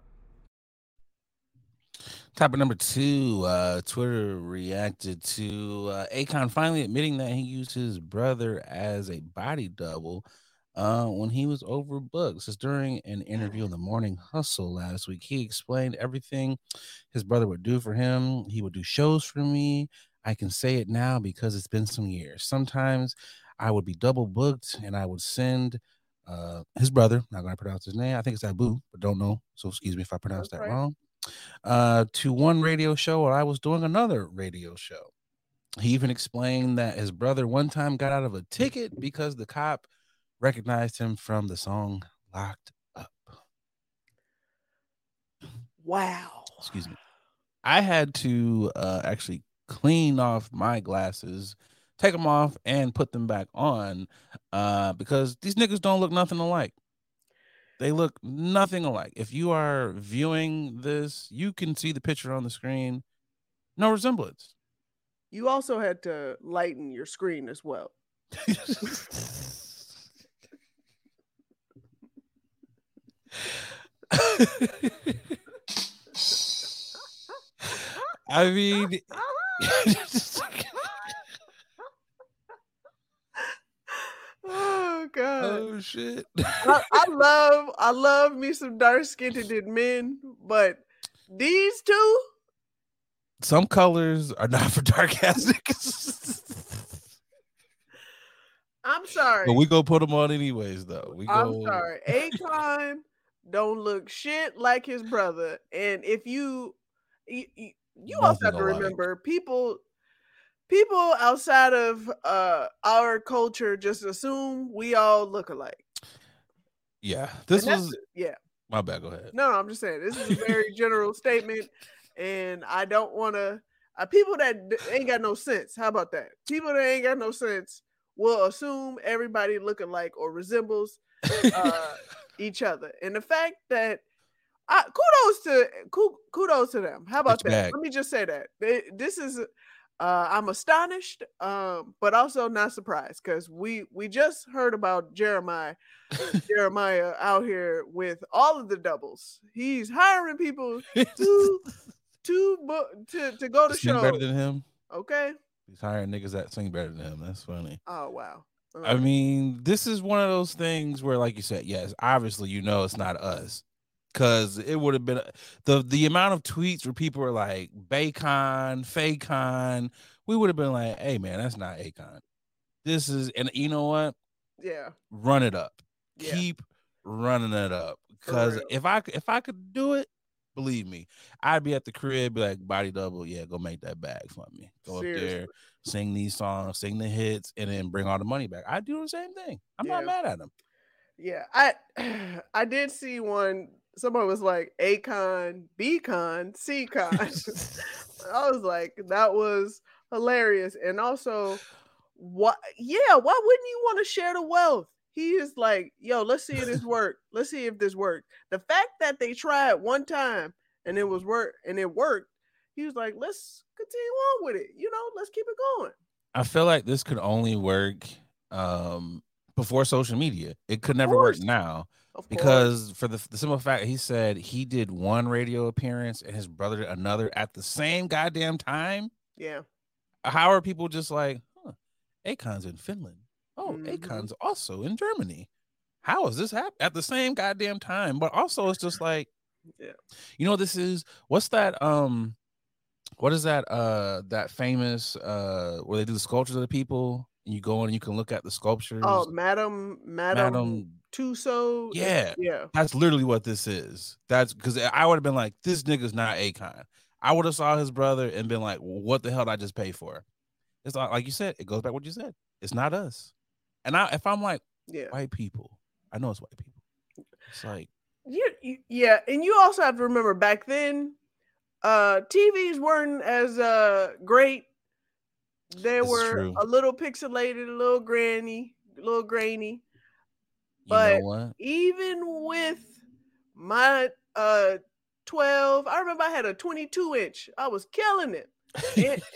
[SPEAKER 1] Topic number two, uh, Twitter reacted to uh, Akon finally admitting that he used his brother as a body double uh, when he was overbooked. Is during an interview in the Morning Hustle last week. He explained everything his brother would do for him. He would do shows for me. I can say it now because it's been some years. Sometimes I would be double booked and I would send uh, his brother, not going to pronounce his name. I think it's Abu, but don't know. So excuse me if I pronounce
[SPEAKER 2] That's
[SPEAKER 1] that
[SPEAKER 2] right.
[SPEAKER 1] wrong uh, to one radio show or I was doing another radio show. He even explained that his brother one time got out of a ticket because the cop recognized him from the song Locked Up.
[SPEAKER 2] Wow.
[SPEAKER 1] Excuse me. I had to uh, actually clean off my glasses, take them off, and put them back on uh, because these niggas don't look nothing alike. They look nothing alike. If you are viewing this, you can see the picture on the screen. No resemblance.
[SPEAKER 2] You also had to lighten your screen as well.
[SPEAKER 1] I mean,
[SPEAKER 2] oh god.
[SPEAKER 1] oh shit.
[SPEAKER 2] I, I love I love me some dark skinned men, but these two,
[SPEAKER 1] Some colors are not for dark ass.
[SPEAKER 2] I'm sorry.
[SPEAKER 1] but we go put them on anyways, though. We go.
[SPEAKER 2] I'm sorry. Akon don't look shit like his brother. And if you you, you, you also have to remember people people outside of uh our culture just assume we all look alike.
[SPEAKER 1] Yeah, this was
[SPEAKER 2] yeah.
[SPEAKER 1] my bad. Go ahead.
[SPEAKER 2] No, I'm just saying this is a very general statement, and I don't want to. Uh, people that ain't got no sense. How about that? People that ain't got no sense will assume everybody look alike or resembles uh, each other, and the fact that. I, kudos to kudos to them. How about that? Let me just say that They- this is. Uh, I'm astonished, um, but also not surprised because we we just heard about Jeremiah Jeremiah out here with all of the doubles. He's hiring people to to to to go to
[SPEAKER 1] Sing
[SPEAKER 2] shows.
[SPEAKER 1] better than him.
[SPEAKER 2] okay.
[SPEAKER 1] He's hiring niggas that sing better than him. That's funny.
[SPEAKER 2] Oh wow.
[SPEAKER 1] I mean, this is one of those things where, like you said, yes, obviously you know it's not us, because it would have been the the amount of tweets where people were like Baycon, Faycon, we would have been like, hey man, that's not Akon. This is, and you know what?
[SPEAKER 2] yeah.
[SPEAKER 1] Run it up.
[SPEAKER 2] Yeah.
[SPEAKER 1] Keep running it up. Because if I if I could do it, believe me, I'd be at the crib, be like body double, yeah, go make that bag for me. Go up there, sing these songs, sing the hits, and then bring all the money back. I do the same thing. I'm not mad at him.
[SPEAKER 2] Yeah. I I did see one. Someone was like Acon, C con. I was like, that was hilarious. And also, what? Yeah, why wouldn't you want to share the wealth? He is like, yo, let's see if this work. Let's see if this worked. The fact that they tried one time and it was work and it worked, he was like, let's continue on with it. You know, let's keep it going.
[SPEAKER 1] I feel like this could only work um before social media. It could never work now
[SPEAKER 2] Of course.
[SPEAKER 1] because for the, the simple fact he said he did one radio appearance and his brother did another at the same goddamn time.
[SPEAKER 2] yeah,
[SPEAKER 1] How are people just like, huh, Akon's in Finland? Oh,
[SPEAKER 2] Mhm.
[SPEAKER 1] Akon's also in Germany. How is this happen at the same goddamn time? But also, it's just like,
[SPEAKER 2] Yeah.
[SPEAKER 1] you know, this is what's that? Um, what is that? Uh, that famous uh, where they do the sculptures of the people, and you go in and you can look at the sculptures.
[SPEAKER 2] Oh, Madam, Madam,
[SPEAKER 1] Madam,
[SPEAKER 2] Tussaud.
[SPEAKER 1] Yeah.
[SPEAKER 2] yeah.
[SPEAKER 1] that's literally what this is. That's because I would have been like, this nigga's not Akon. I would have saw his brother and been like, what the hell did I just pay for? It's like, like you said, it goes back what you said. It's not us. And I, if I'm like
[SPEAKER 2] Yeah.
[SPEAKER 1] white people, I know it's white people. It's like,
[SPEAKER 2] You, you, yeah, and you also have to remember back then, uh, TVs weren't as uh great. They were
[SPEAKER 1] true.
[SPEAKER 2] a little pixelated, a little granny, a little grainy. But-? Even with my uh 12, I remember I had a 22 inch. I was killing it. It-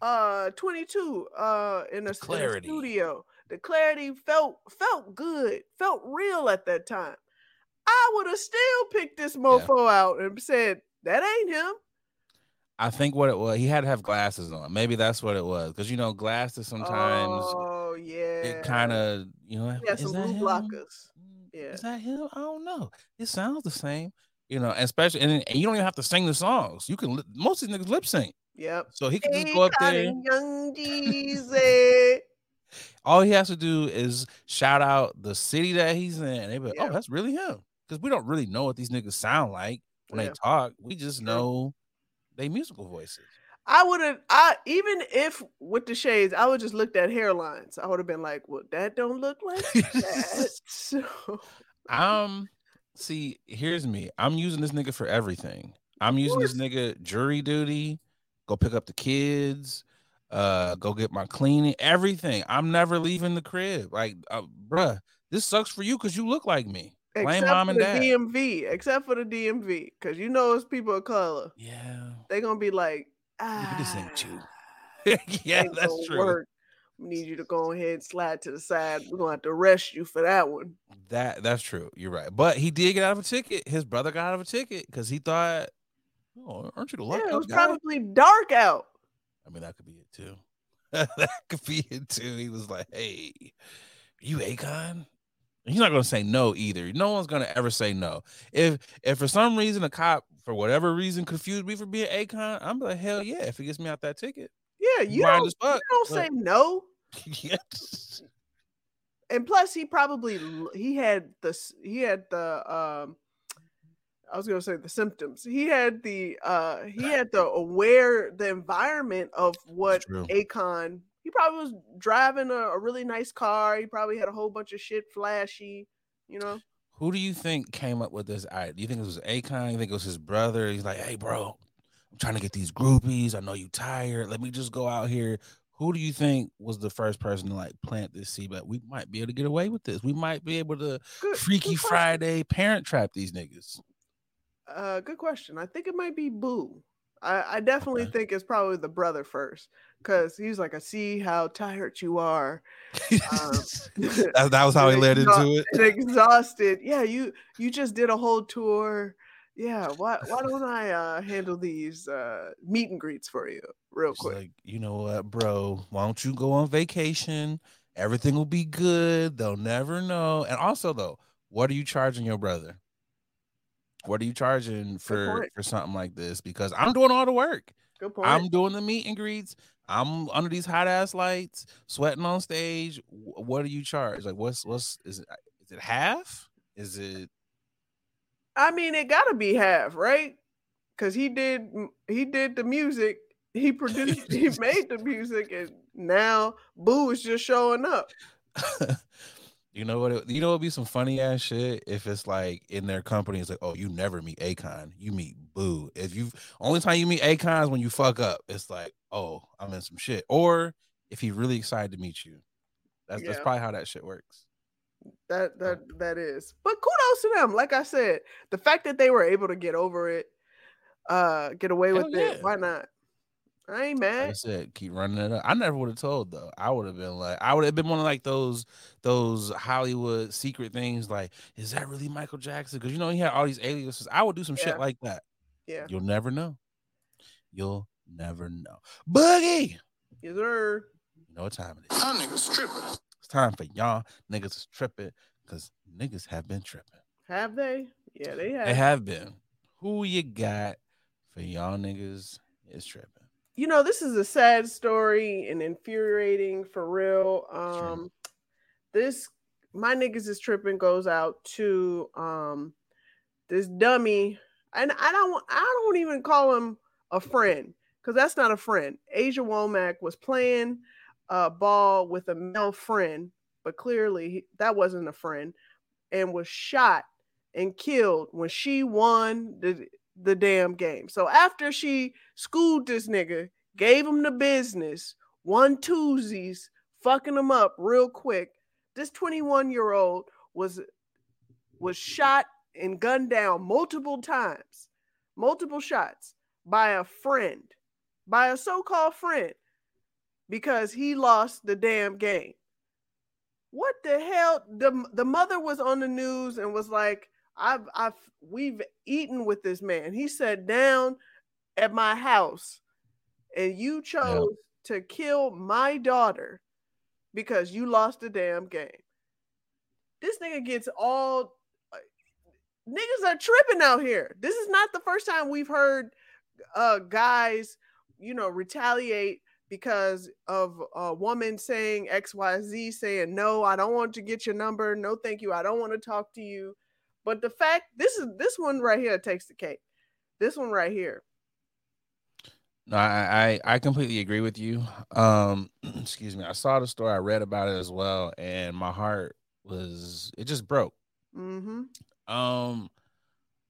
[SPEAKER 2] uh 22 uh in a, in a studio the clarity felt felt good felt real at that time i would have still picked this mofo out and said that ain't him
[SPEAKER 1] I think what it was, he had to have glasses on. Maybe that's what it was. Because you know, glasses sometimes
[SPEAKER 2] oh yeah
[SPEAKER 1] it kind of, you know,
[SPEAKER 2] yeah
[SPEAKER 1] is
[SPEAKER 2] some
[SPEAKER 1] that
[SPEAKER 2] blue blockers
[SPEAKER 1] Mm,
[SPEAKER 2] Yeah.
[SPEAKER 1] Is that him? I don't know. It sounds the same, you know, especially, and, and you don't even have to sing the songs. You can, li- most of these niggas lip sync.
[SPEAKER 2] yep
[SPEAKER 1] So he can just go up there.
[SPEAKER 2] young Jeezy.
[SPEAKER 1] All he has to do is shout out the city that he's in. And they be like,
[SPEAKER 2] Yeah.
[SPEAKER 1] oh, that's really him. Because we don't really know what these niggas sound like when
[SPEAKER 2] Yeah.
[SPEAKER 1] they talk. We just know they musical voices.
[SPEAKER 2] I would have, I even if with the shades, I would just looked at hairlines. I would have been like, "Well, that don't look like that." so,
[SPEAKER 1] Um, see, here's me. I'm using this nigga for everything. I'm using this nigga jury duty, go pick up the kids, uh, go get my cleaning, everything. I'm never leaving the crib. Like, uh, bruh, this sucks for you because you look like me. Blame
[SPEAKER 2] except
[SPEAKER 1] mom
[SPEAKER 2] for
[SPEAKER 1] and
[SPEAKER 2] the
[SPEAKER 1] dad.
[SPEAKER 2] DMV, except for the DMV, because you know it's people of color.
[SPEAKER 1] Yeah.
[SPEAKER 2] They're gonna be like, ah,
[SPEAKER 1] this ain't you. yeah,
[SPEAKER 2] ain't
[SPEAKER 1] that's true.
[SPEAKER 2] work. We need you to go ahead and slide to the side. We're gonna have to arrest you for that one.
[SPEAKER 1] That that's true. You're right. But he did get out of a ticket. His brother got out of a ticket because he thought, "Oh, aren't you the locked
[SPEAKER 2] yeah, it was
[SPEAKER 1] guy?"
[SPEAKER 2] probably dark out.
[SPEAKER 1] I mean, that could be it too. that could be it too. He was like, "Hey, you Akon?" He's not gonna say no either. No one's gonna ever say no. If if for some reason a cop, for whatever reason, confused me for being Akon, I'm like, hell yeah! If he gets me out that ticket,
[SPEAKER 2] Yeah, you don't, you don't say no.
[SPEAKER 1] yes.
[SPEAKER 2] and plus he probably he had the he had the um I was gonna say the symptoms. He had the uh he had the aware the environment of what. Akon. He probably was driving a, a really nice car. He probably had a whole bunch of shit flashy, you know.
[SPEAKER 1] Who do you think came up with this idea? Do you think it was Akon? You think it was his brother? He's like, hey, bro, I'm trying to get these groupies. I know you tired. Let me just go out here. Who do you think was the first person to like plant this seed? But we might be able to get away with this. We might be able to
[SPEAKER 2] Good,
[SPEAKER 1] Freaky
[SPEAKER 2] good.
[SPEAKER 1] Friday parent trap these niggas.
[SPEAKER 2] Uh, good question. I think it might be Boo. I, I definitely
[SPEAKER 1] Okay.
[SPEAKER 2] think it's probably the brother first, because he's like, I see how tired you are. Um,
[SPEAKER 1] that, that was how he led into it.
[SPEAKER 2] exhausted. Yeah, you you just did a whole tour. Yeah, why why don't I uh, handle these uh, meet and greets for you real
[SPEAKER 1] He's
[SPEAKER 2] quick?
[SPEAKER 1] like, you know what, bro? Why don't you go on vacation? Everything will be good. They'll never know. And also, though, what are you charging your brother? What are you charging for for something like this? Because I'm doing all the work.
[SPEAKER 2] Good point.
[SPEAKER 1] I'm doing the meet and greets. I'm under these hot ass lights, sweating on stage. What do you charge? Like, what's what's is it? Is it half? Is it?
[SPEAKER 2] I mean, it got to be half, right? Because he did he did the music. He produced. he made the music, and now Boo is just showing up.
[SPEAKER 1] you know what? It, you know, it'd be some funny ass shit if it's like in their company. It's like, oh, you never meet Akon, you meet Boo. If you only time you meet Akon is when you fuck up. It's like, oh, I'm in some shit. Or if he really excited to meet you, that's that's probably how that shit works.
[SPEAKER 2] That that that is. But kudos to them. Like I said, the fact that they were able to get over it, uh, get away
[SPEAKER 1] Hell
[SPEAKER 2] with
[SPEAKER 1] yeah.
[SPEAKER 2] it. Why not? I ain't
[SPEAKER 1] Like I said, keep running it up. I never would have told though. I would have been like, I would have been one of like those those Hollywood secret things. Like, is that really Michael Jackson? Because you know he had all these aliases. I would do some
[SPEAKER 2] Yeah.
[SPEAKER 1] shit like that.
[SPEAKER 2] Yeah.
[SPEAKER 1] You'll never know. You'll never know. Boogie.
[SPEAKER 2] Yes, sir.
[SPEAKER 1] You know what time it is.
[SPEAKER 3] Y'all niggas tripping.
[SPEAKER 1] It's time for y'all niggas is tripping because niggas have been tripping.
[SPEAKER 2] Have they? Yeah, they have.
[SPEAKER 1] They have been. Who you got for y'all niggas is tripping?
[SPEAKER 2] You know, this is a sad story and infuriating for real. Um, this my niggas is tripping goes out to um this dummy, and I don't want- I don't even call him a friend because that's not a friend. Asia Womack was playing uh ball with a male friend, but clearly he- that wasn't a friend, and was shot and killed when she won the the damn game. So after she schooled this nigga, gave him the business, one twosies, fucking him up real quick. This 21 year old was was shot and gunned down multiple times, multiple shots by a friend, by a so-called friend, because he lost the damn game. What the hell? The the mother was on the news and was like, I've I've we've eaten with this man. He sat down at my house and you chose to kill my daughter because you lost the damn game. This nigga gets all uh, niggas are tripping out here. This is not the first time we've heard uh guys, you know, retaliate because of a woman saying XYZ saying no, I don't want to get your number. No, thank you. I don't want to talk to you. But the fact this is this one right here takes the cake. This one right here.
[SPEAKER 1] No, I, I I completely agree with you. Um, excuse me. I saw the story. I read about it as well, and my heart was it just broke.
[SPEAKER 2] Mm-hmm.
[SPEAKER 1] Um,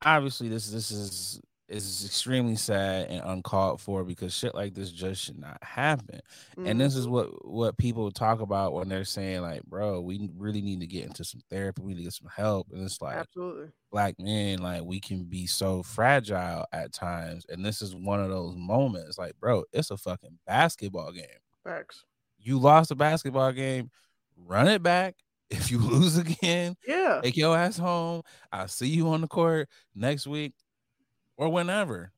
[SPEAKER 1] obviously this this is is extremely sad and uncalled for because shit like this just should not happen. Mm-hmm. And this is
[SPEAKER 2] Mhm.
[SPEAKER 1] what what people talk about when they're saying like, bro, we really need to get into some therapy, we need to get some help. And it's like
[SPEAKER 2] absolutely.
[SPEAKER 1] black men, like we can be so fragile at times. And this is one of those moments. Like, bro, it's a fucking basketball game.
[SPEAKER 2] Facts.
[SPEAKER 1] You lost a basketball game, run it back. If you lose again,
[SPEAKER 2] Yeah.
[SPEAKER 1] take your ass home. I'll see you on the court next week or whenever.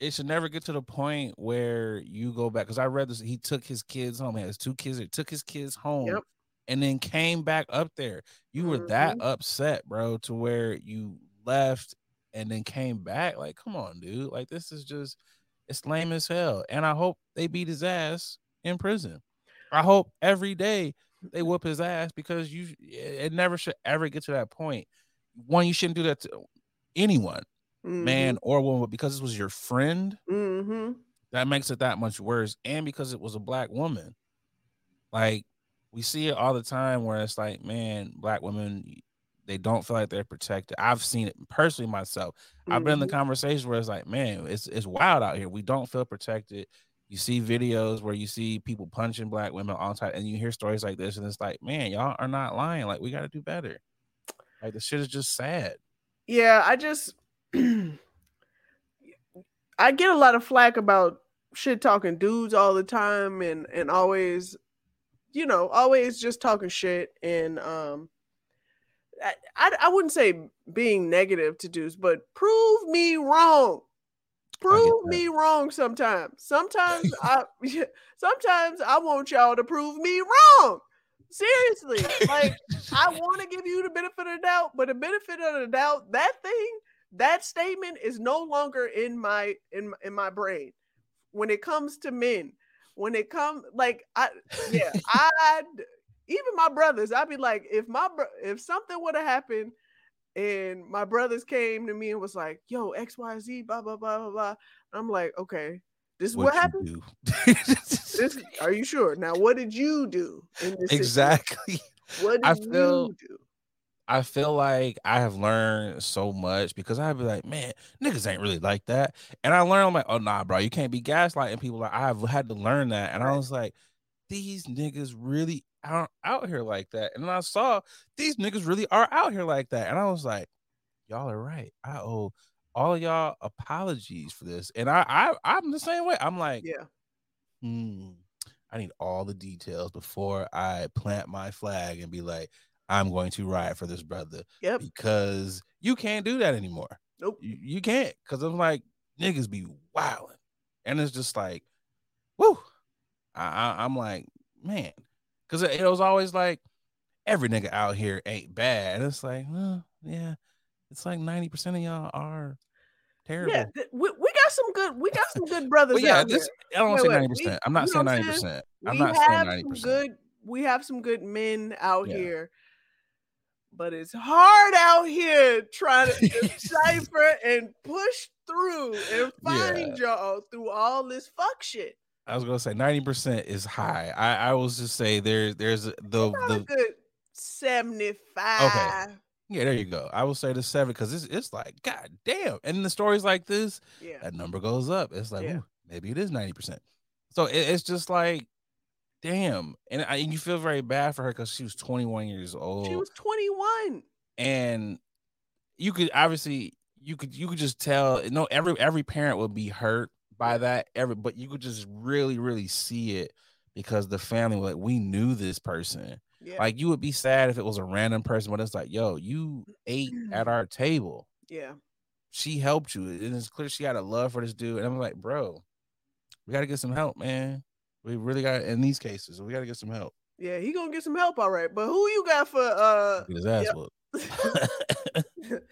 [SPEAKER 1] It should never get to the point where you go back. Because I read this, he took his kids home. He has two kids. He took his kids home
[SPEAKER 2] Yep.
[SPEAKER 1] and then came back up there. You were that
[SPEAKER 2] Mhm.
[SPEAKER 1] upset, bro, to where you left and then came back. Like, come on, dude. Like, this is just it's lame as hell. And I hope they beat his ass in prison. I hope every day they whoop his ass because you it never should ever get to that point. One, you shouldn't do that to anyone, man or woman, but because it was your friend,
[SPEAKER 2] Mm-hmm.
[SPEAKER 1] that makes it that much worse. And because it was a black woman. Like we see it all the time where it's like, man, black women they don't feel like they're protected. I've seen it personally myself. I've been in the
[SPEAKER 2] Mhm.
[SPEAKER 1] conversation where it's like, man, it's it's wild out here. We don't feel protected. You see videos where you see people punching black women all the time, and you hear stories like this, and it's like, man, y'all are not lying. Like, we got to do better. Like, the shit is just sad.
[SPEAKER 2] Yeah, I just I get a lot of flack about shit talking dudes all the time and and always you know, always just talking shit and um I, I, I wouldn't say being negative to dudes, but prove me wrong. Prove me wrong sometimes. Sometimes I sometimes I want y'all to prove me wrong. Seriously. Like I want to give you the benefit of the doubt, but the benefit of the doubt, that thing, that statement is no longer in my in in my brain. When it comes to men, when it comes like I yeah, I even my brothers, I'd be like, if my if something would have happened and my brothers came to me and was like, yo, XYZ, blah blah blah blah blah. I'm like, okay, this is what,
[SPEAKER 1] you
[SPEAKER 2] happened. This are you sure? Now, what did you do in this situation?
[SPEAKER 1] exactly.
[SPEAKER 2] What did
[SPEAKER 1] I feel-
[SPEAKER 2] you do?
[SPEAKER 1] I feel like I have learned so much because I'd be like, man, niggas ain't really like that. And I learned, I'm like, oh, nah, bro, you can't be gaslighting people. Like, I've had to learn that. And I was like, these niggas really aren't out here like that. And I saw these niggas really are out here like that. And I was like, y'all are right. I owe all of y'all apologies for this. And I, I I'm the same way. I'm like,
[SPEAKER 2] Yeah,
[SPEAKER 1] hmm, I need all the details before I plant my flag and be like, I'm going to ride for this brother
[SPEAKER 2] yep,
[SPEAKER 1] because you can't do that anymore.
[SPEAKER 2] nope.
[SPEAKER 1] You, you can't because I'm like niggas be wilding, and it's just like, whoo. I, I I'm like, man, because it, it was always like every nigga out here ain't bad. And it's like, well, yeah, it's like ninety percent of y'all are terrible.
[SPEAKER 2] Yeah, th- we, we got some good. We got some good brothers
[SPEAKER 1] but yeah,
[SPEAKER 2] out
[SPEAKER 1] this
[SPEAKER 2] here.
[SPEAKER 1] I don't
[SPEAKER 2] Wait,
[SPEAKER 1] say
[SPEAKER 2] wait,
[SPEAKER 1] ninety
[SPEAKER 2] we-
[SPEAKER 1] percent. I'm not saying
[SPEAKER 2] what I'm
[SPEAKER 1] ninety
[SPEAKER 2] saying?
[SPEAKER 1] percent. I'm not saying 90%.
[SPEAKER 2] good. We have some good men out
[SPEAKER 1] Yeah.
[SPEAKER 2] here, but it's hard out here trying to decipher and push through and find y'all through all this fuck shit.
[SPEAKER 1] I was gonna say ninety percent is high. I I was just say there there's the the
[SPEAKER 2] good seventy-five.
[SPEAKER 1] yeah there you go. I will say the seven because it's it's like god damn. And the stories like this,
[SPEAKER 2] Yeah,
[SPEAKER 1] that number goes up. It's like
[SPEAKER 2] Yeah.
[SPEAKER 1] maybe it is ninety percent. So it, it's just like damn, and, I, and you feel very bad for her because she was twenty one years old,
[SPEAKER 2] she was twenty-one.
[SPEAKER 1] and you could obviously you could you could just tell. you No, every every parent would be hurt by that. Every but you could just really really see it because the family like we knew this person.
[SPEAKER 2] Yeah,
[SPEAKER 1] Like you would be sad if it was a random person, but it's like, yo, you ate at our table.
[SPEAKER 2] yeah,
[SPEAKER 1] She helped you. And it's clear she had a love for this dude. And I'm like, bro, we gotta get some help, man. We really got in these cases, we gotta get some help.
[SPEAKER 2] yeah. He gonna get some help, all right. But who you got for uh?
[SPEAKER 1] Get his ass
[SPEAKER 2] Yep.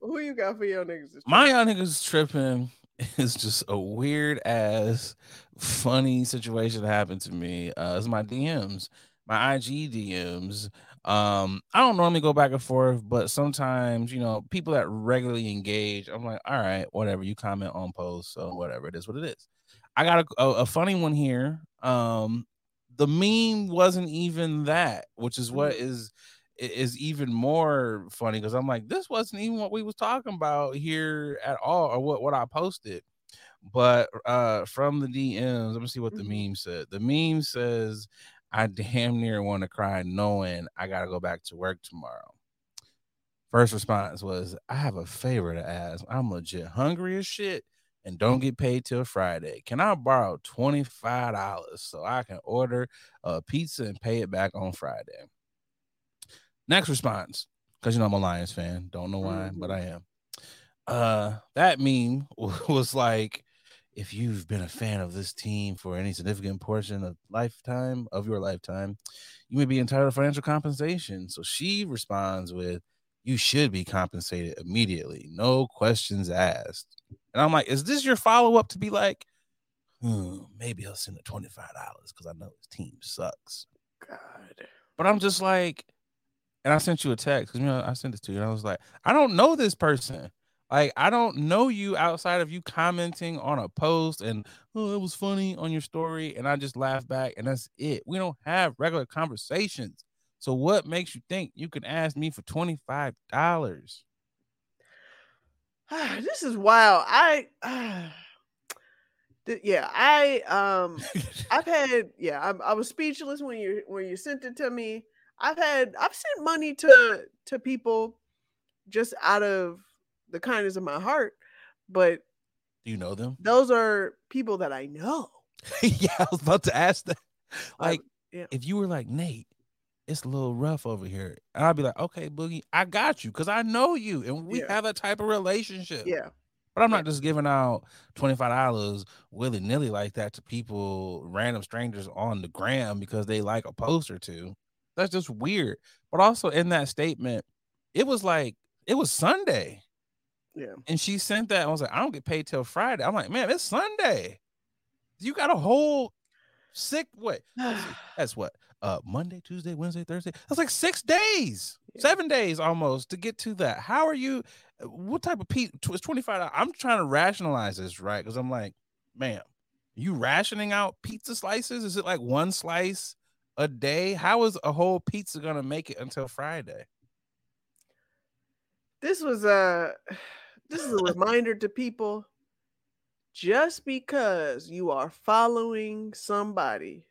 [SPEAKER 2] who you got for your niggas?
[SPEAKER 1] My young niggas tripping is just a weird ass funny situation that happened to me. Uh it's my DMs, my IG DMs. Um, I don't normally go back and forth, but sometimes, you know, people that regularly engage, I'm like, all right, whatever. You comment on posts, so whatever it is, what it is. I got a, a, a funny one here. Um, the meme wasn't even that, which is what
[SPEAKER 2] Mhm.
[SPEAKER 1] is even more funny because I'm like, this wasn't even what we was talking about here at all, or what what I posted. But uh from the DMs, let me see what the
[SPEAKER 2] Mhm.
[SPEAKER 1] meme said. The meme says, "I damn near want to cry knowing I gotta go back to work tomorrow." First response was, "I have a favor to ask. I'm legit hungry as shit." And don't get paid till Friday. Can I borrow twenty five dollars so I can order a pizza and pay it back on Friday? Next response, because you know I'm a Lions fan. Don't know why, but I am. Uh, that meme was like, if you've been a fan of this team for any significant portion of lifetime of your lifetime, you may be entitled to financial compensation. So she responds with, "You should be compensated immediately, no questions asked." And I'm like, "Is this your follow up to be like?" Hmm, maybe I'll send the twenty five dollars because I know his team sucks.
[SPEAKER 2] God.
[SPEAKER 1] But I'm just like, and I sent you a text because you know I sent it to you. And I was like, I don't know this person. Like, I don't know you outside of you commenting on a post and oh, it was funny on your story, and I just laugh back, and that's it. We don't have regular conversations. So what makes you think you can ask me for twenty five dollars?
[SPEAKER 2] this is wild. I th- yeah, I um I've had yeah, I, I was speechless when you when you sent it to me. I've had I've sent money to to people just out of the kindness of my heart, but
[SPEAKER 1] Do you know them?
[SPEAKER 2] those are people that I know.
[SPEAKER 1] yeah, I was about to ask that. Like,
[SPEAKER 2] yeah.
[SPEAKER 1] if you were like Nate, it's a little rough over here, and I'd be like, okay, Boogie, I got you because I know you, and we
[SPEAKER 2] Yeah.
[SPEAKER 1] have that type of relationship.
[SPEAKER 2] Yeah.
[SPEAKER 1] But I'm
[SPEAKER 2] Yeah.
[SPEAKER 1] not just giving out twenty five dollars willy nilly like that to people, random strangers on the gram because they like a post or two. That's just weird. But also in that statement, it was like it was Sunday,
[SPEAKER 2] Yeah.
[SPEAKER 1] and she sent that. I was like, I don't get paid till Friday. I'm like, man, it's Sunday. You got a whole sick what? That's what? Uh, Monday, Tuesday, Wednesday, Thursday. That's like six days,
[SPEAKER 2] Yeah.
[SPEAKER 1] seven days almost to get to that. How are you? uh, What type of pe? It's twenty five. I'm trying to rationalize this, right? Because I'm like, ma'am, you rationing out pizza slices? Is it like one slice a day? How is a whole pizza gonna make it until Friday?
[SPEAKER 2] this was a this is a reminder to people just because you are following somebody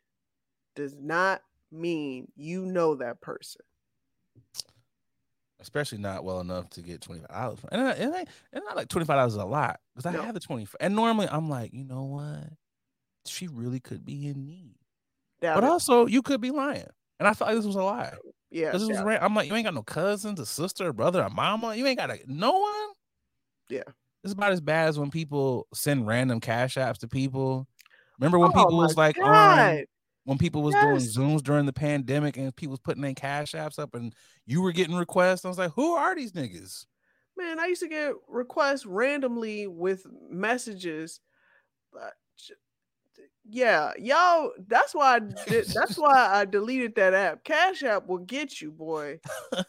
[SPEAKER 2] does not mean you know that person
[SPEAKER 1] Especially not well enough to get twenty five dollars. And it ain't, it ain't it's not like twenty five dollars is a lot because I
[SPEAKER 2] No.
[SPEAKER 1] have the twenty five. And normally I'm like, you know what? She really could be in need.
[SPEAKER 2] Doubt
[SPEAKER 1] But
[SPEAKER 2] it.
[SPEAKER 1] also, you could be lying. And I felt like this was a lie.
[SPEAKER 2] Oh, yeah
[SPEAKER 1] This was ran- I'm like, you ain't got no cousins, a sister, a brother, a mama. You ain't got a, no one.
[SPEAKER 2] Yeah.
[SPEAKER 1] It's about as bad as when people send random cash apps to people. Remember when
[SPEAKER 2] Oh
[SPEAKER 1] people was like on
[SPEAKER 2] God.
[SPEAKER 1] When people was
[SPEAKER 2] Yes.
[SPEAKER 1] doing Zooms during the pandemic and people was putting their cash apps up and you were getting requests. I was like, who are these niggas?
[SPEAKER 2] Man, I used to get requests randomly with messages. But yeah, y'all. That's why. I did, that's why I deleted that app. Cash App will get you, boy.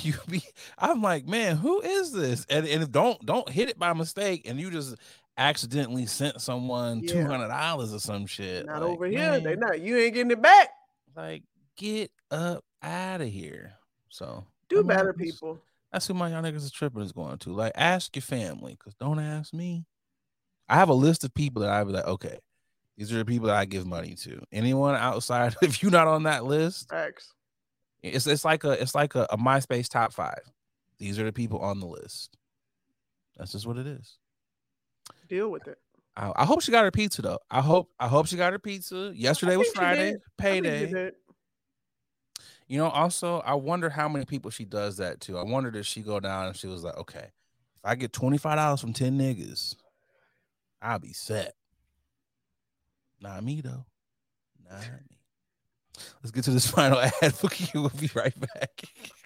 [SPEAKER 1] You be I'm like, man, who is this? And and don't don't hit it by mistake and you just accidentally sent someone
[SPEAKER 2] Yeah.
[SPEAKER 1] two hundred dollars or some shit.
[SPEAKER 2] Not
[SPEAKER 1] Like,
[SPEAKER 2] over here. They
[SPEAKER 1] man,
[SPEAKER 2] not. You ain't getting it back.
[SPEAKER 1] like get up out of here. So
[SPEAKER 2] Do
[SPEAKER 1] I mean,
[SPEAKER 2] better, people.
[SPEAKER 1] That's who my y'all niggas is tripping is going to. Like, ask your family, cause don't ask me. I have a list of people that I'd be like, okay, these are the people that I give money to. Anyone outside, if you're not on that list,
[SPEAKER 2] Facts.
[SPEAKER 1] it's it's like a it's like a, a MySpace top five. These are the people on the list. That's just what it is.
[SPEAKER 2] Deal with it.
[SPEAKER 1] I, I hope she got her pizza though. I hope I hope she got her pizza. Yesterday was Friday.
[SPEAKER 2] I think you
[SPEAKER 1] payday. You know, also, I wonder how many people she does that to. I wonder if she go down and she was like, okay, if I get twenty five dollars from ten niggas, I'll be set. Not me though. Not me. Let's get to this final ad. for you. we'll be right back.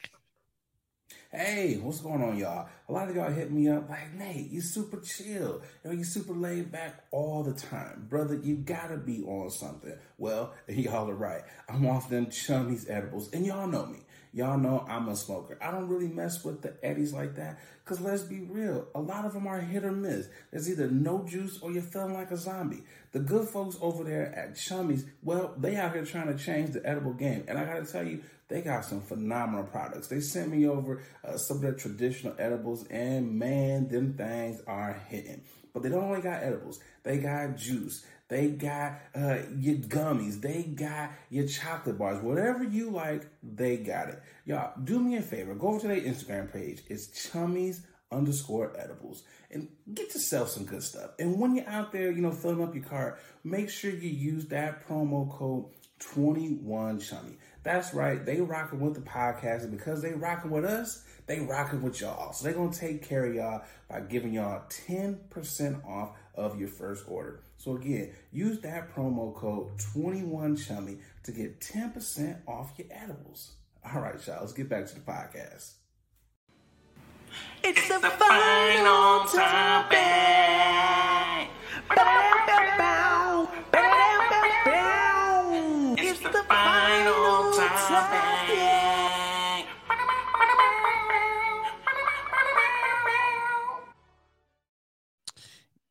[SPEAKER 4] Hey, what's going on, y'all? A lot of y'all hit me up like, Nate, you super chill. You know, you super laid back all the time. Brother, you gotta be on something. Well, y'all are right. I'm off them chummies edibles, and y'all know me. Y'all know I'm a smoker. I don't really mess with the Eddies like that because let's be real, a lot of them are hit or miss. There's either no juice or you're feeling like a zombie. The good folks over there at Chummies, well, they out here trying to change the edible game. And I got to tell you, they got some phenomenal products. They sent me over uh, some of their traditional edibles, and man, them things are hitting. But they don't only got edibles, they got juice. They got uh, your gummies. They got your chocolate bars. Whatever you like, they got it. Y'all, do me a favor. Go over to their Instagram page. It's chummies underscore edibles and get yourself some good stuff. And when you're out there, you know, filling up your cart, make sure you use that promo code 21 chummy. That's right. They rocking with the podcast. And because they rocking with us, they rocking with y'all. So they're to take care of y'all by giving y'all 10% off of your first order. So again, use that promo code 21chummy to get 10% off your edibles. All right, y'all, let's get back to the podcast.
[SPEAKER 5] It's the final topic. It's the final topic.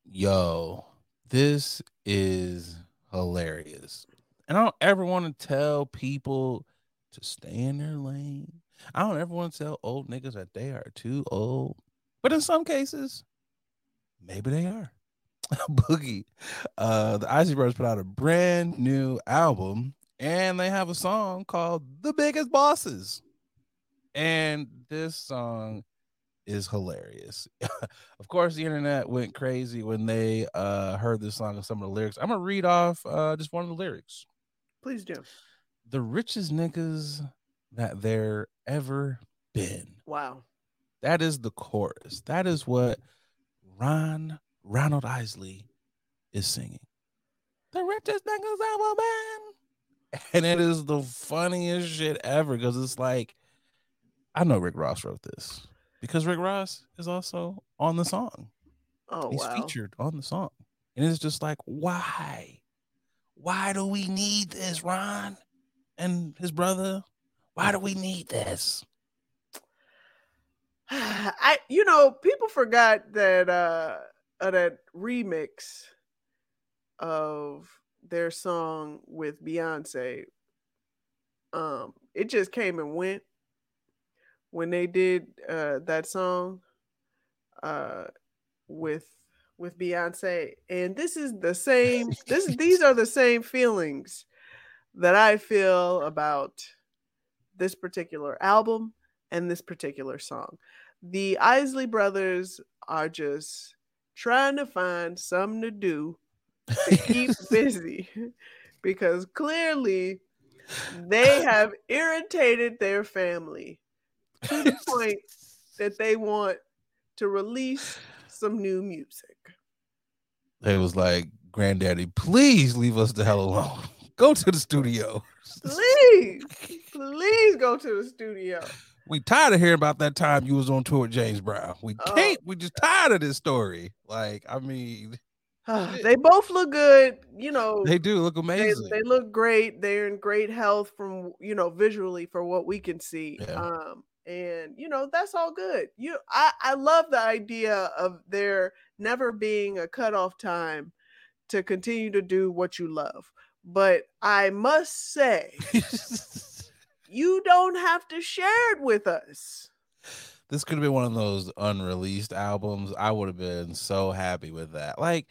[SPEAKER 1] Yo, this is hilarious. And I don't ever want to tell people to stay in their lane. I don't ever want to tell old niggas that they are too old. But in some cases, maybe they are. Boogie. Uh the Isley Brothers put out a brand new album and they have a song called The Biggest Bosses. And this song is hilarious. of course, the internet went crazy when they uh heard this song and some of the lyrics. I'm gonna read off uh just one of the lyrics.
[SPEAKER 2] Please do.
[SPEAKER 1] The richest niggas that there ever been.
[SPEAKER 2] Wow.
[SPEAKER 1] That is the chorus. That is what Ron Ronald Isley is singing. The richest niggas ever been. And it is the funniest shit ever because it's like, I know Rick Ross wrote this because Rick Ross is also on the song.
[SPEAKER 2] Oh
[SPEAKER 1] He's
[SPEAKER 2] wow.
[SPEAKER 1] featured on the song. And it's just like, why? Why do we need this, Ron and his brother? Why do we need this?
[SPEAKER 2] I you know, people forgot that uh, uh that remix of their song with Beyonce. Um, it just came and went when they did uh that song uh with with Beyonce. And this is the same this these are the same feelings that I feel about this particular album and this particular song. The Isley brothers are just trying to find something to do to keep busy because clearly they have irritated their family to the point that they want to release some new music.
[SPEAKER 1] It was like, Granddaddy, please leave us the hell alone. Go to the studio.
[SPEAKER 2] Please, please go to the studio.
[SPEAKER 1] We tired of hearing about that time you was on tour with James Brown. We
[SPEAKER 2] Oh,
[SPEAKER 1] can't. We just tired of this story. Like, I mean,
[SPEAKER 2] they both look good, you know.
[SPEAKER 1] they do look
[SPEAKER 2] they,
[SPEAKER 1] amazing.
[SPEAKER 2] they look great. They're in great health from you know visually for what we can see.
[SPEAKER 1] Yeah.
[SPEAKER 2] Um, and you know that's all good. You, I, I love the idea of there never being a cutoff time to continue to do what you love. But I must say, you don't have to share it with us.
[SPEAKER 1] this could have been one of those unreleased albums. I would have been so happy with that. Like,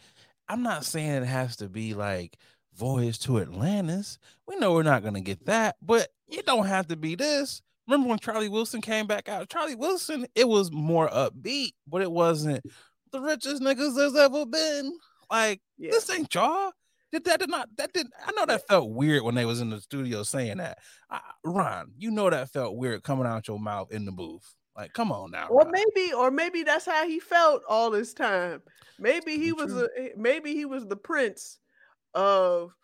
[SPEAKER 1] I'm not saying it has to be like Voyage to Atlantis. We know we're not gonna get that, but it don't have to be this. Remember when Charlie Wilson came back out? Charlie Wilson, it was more upbeat, but it wasn't the richest niggas there's ever been. Like,
[SPEAKER 2] Yeah.
[SPEAKER 1] this ain't y'all. Did that did not that didn't I know that felt weird when they was in the studio saying that. Uh, Ron, you know that felt weird coming out your mouth in the booth. Like, come on now.
[SPEAKER 2] Or
[SPEAKER 1] Ron.
[SPEAKER 2] maybe, or maybe that's how he felt all this time. Maybe he was a, maybe he was the prince of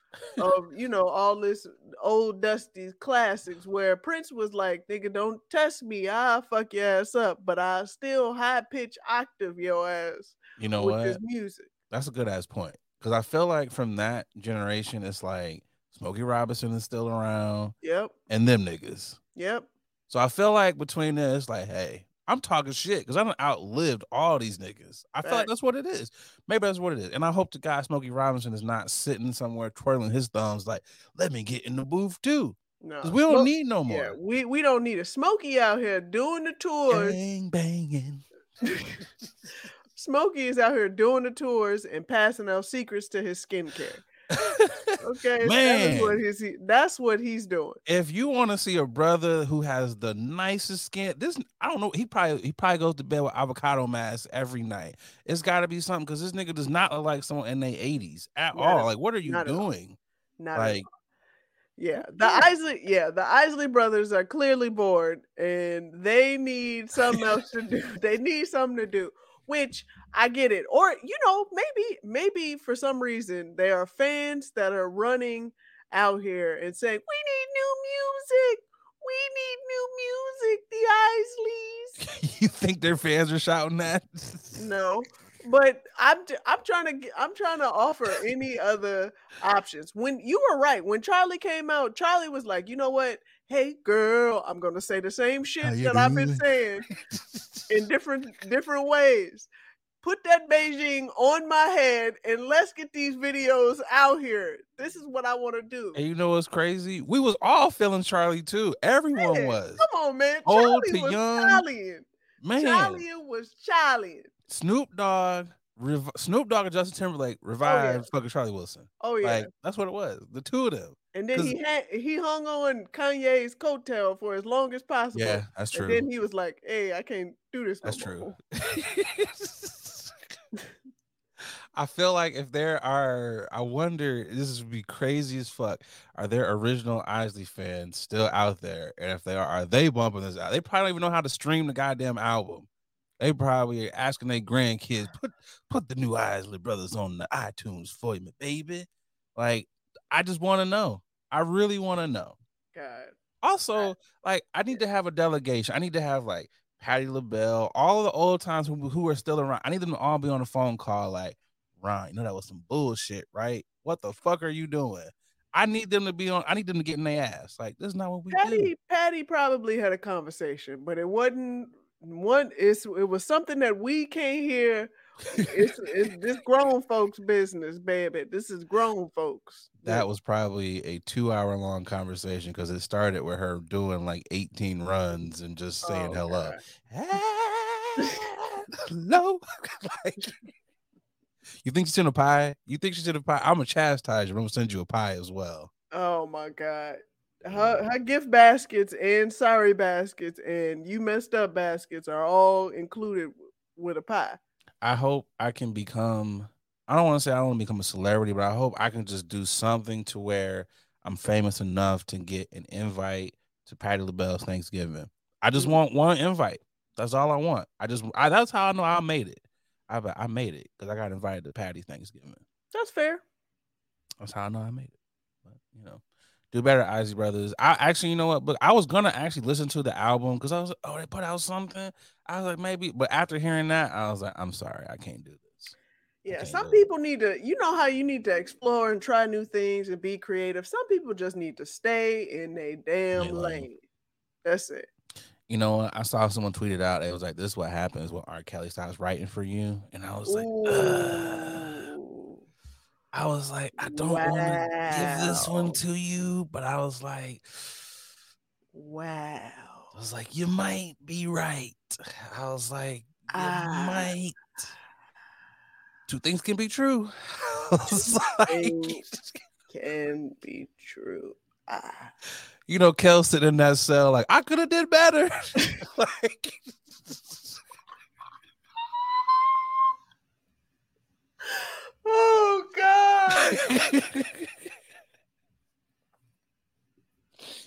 [SPEAKER 2] of you know all this old dusty classics where Prince was like, "Nigga, don't test me, I'll fuck your ass up, but I still high pitch octave your ass
[SPEAKER 1] You know
[SPEAKER 2] with
[SPEAKER 1] what?
[SPEAKER 2] this music."
[SPEAKER 1] That's a good ass point. Because I feel like from that generation, it's like Smokey Robinson is still around
[SPEAKER 2] Yep,
[SPEAKER 1] and them niggas.
[SPEAKER 2] yep.
[SPEAKER 1] So I feel like between this, like, hey, I'm talking shit because I done outlived all these niggas. I feel like that's what it is. Maybe that's what it is. And I hope the guy Smokey Robinson is not sitting somewhere twirling his thumbs like, let me get in the booth too.
[SPEAKER 2] No,
[SPEAKER 1] we don't need no more.
[SPEAKER 2] Yeah, we we don't need a Smokey out here doing the tours.
[SPEAKER 1] Bang banging.
[SPEAKER 2] Smokey is out here doing the tours and passing out secrets to his skincare. Okay, that is what he's that's what he's doing.
[SPEAKER 1] if you want to see a brother who has the nicest skin, this I don't know. He probably he probably goes to bed with avocado mask every night. It's got to be something because this nigga does not look like someone in their 80s at
[SPEAKER 2] Not
[SPEAKER 1] all. Like, what are you
[SPEAKER 2] not
[SPEAKER 1] doing?
[SPEAKER 2] Not
[SPEAKER 1] Like,
[SPEAKER 2] yeah, the Isley, yeah, the Isley brothers are clearly bored and they need something else to do. They need something to do, which I get it. Or you know, maybe maybe for some reason they are fans that are running out here and saying, "We need new music. We need new music." The Isleys.
[SPEAKER 1] you think their fans are shouting that?
[SPEAKER 2] No, but I'm I'm trying to I'm trying to offer any other options. When you were right, when Charlie came out, Charlie was like, you know what? Hey girl, I'm gonna say the same shit that I've been saying in different different ways. Put that Beijing on my head and let's get these videos out here. This is what I want to do.
[SPEAKER 1] And you know what's crazy? We was all feeling Charlie too. Everyone
[SPEAKER 2] Man,
[SPEAKER 1] was.
[SPEAKER 2] Come on, man.
[SPEAKER 1] Old
[SPEAKER 2] Charlie
[SPEAKER 1] to
[SPEAKER 2] was
[SPEAKER 1] young.
[SPEAKER 2] Charlie.
[SPEAKER 1] Man,
[SPEAKER 2] Charlie was Charlie.
[SPEAKER 1] Snoop Dogg, rev- Snoop Dogg and Justin Timberlake revived oh, fucking Charlie Wilson.
[SPEAKER 2] Oh yeah.
[SPEAKER 1] Like that's what it was. The two of them.
[SPEAKER 2] And then he had he hung on Kanye's coattail for as long as possible.
[SPEAKER 1] Yeah, that's true.
[SPEAKER 2] And then he was like, "Hey, I can't do this." no
[SPEAKER 1] That's true. I feel like if there are, I wonder, this would be crazy as fuck. Are there original Isley fans still out there? And if they are, are they bumping this out? They probably don't even know how to stream the goddamn album. They probably are asking their grandkids, put put the new Isley Brothers on the iTunes for me, baby. Like, I just want to know. I really want to know.
[SPEAKER 2] God.
[SPEAKER 1] Also, like I need to have a delegation. I need to have like Patti LaBelle, all of the old times who, who are still around. I need them to all be on a phone call. Like, Ron, you know that was some bullshit, right? What the fuck are you doing? I need them to be on. I need them to get in their ass. Like, this is not what we do.
[SPEAKER 2] Patti Patti probably had a conversation, but it wasn't one. It's it was something that we can't hear. It's, it's this grown folks' business, baby. This is grown folks.
[SPEAKER 1] That was probably a two-hour long conversation because it started with her doing like 18 runs and just saying
[SPEAKER 2] Oh,
[SPEAKER 1] hello. Hello. like, you think she's in a pie? You think she's in a pie? I'm gonna chastise you. I'm gonna send you a pie as well.
[SPEAKER 2] Oh my god. Her, her gift baskets and sorry baskets and you messed up baskets are all included with a pie.
[SPEAKER 1] I hope I can become. I don't want to say I don't want to become a celebrity, but I hope I can just do something to where I'm famous enough to get an invite to Patti LaBelle's Thanksgiving. I just
[SPEAKER 2] Mhm.
[SPEAKER 1] want one invite. That's all I want. I just I, that's how I know I made it. I I made it because I got invited to Patti's Thanksgiving.
[SPEAKER 2] That's fair.
[SPEAKER 1] That's how I know I made it. But you know, do better, Isley Brothers. I actually, you know what? But I was gonna actually listen to the album because I was like, oh, they put out something. I was like, maybe, but after hearing that, I was like, I'm sorry, I can't do this.
[SPEAKER 2] Yeah, some
[SPEAKER 1] do it.
[SPEAKER 2] people need to, you know how you need to explore and try new things and be creative. Some people just need to stay in a damn
[SPEAKER 1] Their lane.
[SPEAKER 2] lane. That's it.
[SPEAKER 1] You know. I saw someone tweeted out. It was like, "This is what happens when R. Kelly stops writing for you," and I was like. I was like, I don't want to give this one to you, but I was like,
[SPEAKER 2] Wow.
[SPEAKER 1] I was like, you might be right. I was like, you
[SPEAKER 2] Ah.
[SPEAKER 1] might. Two things can be true. Like,
[SPEAKER 2] Can be true. Ah.
[SPEAKER 1] you know, Kel sitting in that cell, like, I could have did better. like,
[SPEAKER 2] Oh God.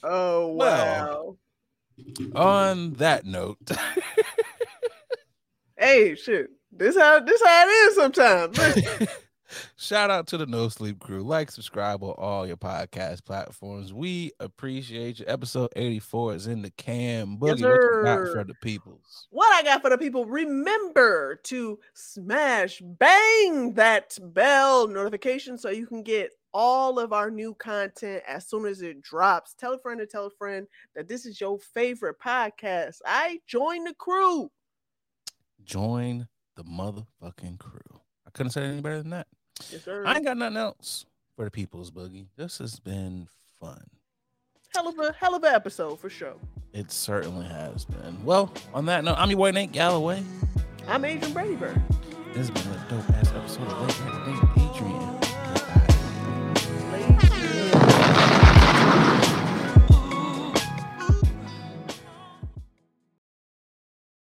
[SPEAKER 2] Oh wow.
[SPEAKER 1] Well. on that note,
[SPEAKER 2] Hey, shit. This how this how it is sometimes.
[SPEAKER 1] Shout out to the No Sleep Crew. Like, subscribe on all your podcast platforms. We appreciate you. Episode 84 is in the can. Boogie,
[SPEAKER 2] Yes,
[SPEAKER 1] what you got for the peoples?
[SPEAKER 2] What I got for the people, remember to smash, bang that bell notification so you can get all of our new content as soon as it drops. Tell a friend to tell a friend that this is your favorite podcast. I join the crew.
[SPEAKER 1] Join the motherfucking crew. I couldn't say any better than that.
[SPEAKER 2] Yes, sir.
[SPEAKER 1] I ain't got nothing else for the people's boogie. This has been fun.
[SPEAKER 2] hell of a hell of an episode for sure.
[SPEAKER 1] It certainly has been. Well, on that note, I'm your boy Nate Galloway.
[SPEAKER 2] I'm Adrian Brady Bird.
[SPEAKER 1] This has been a dope ass episode of Late Night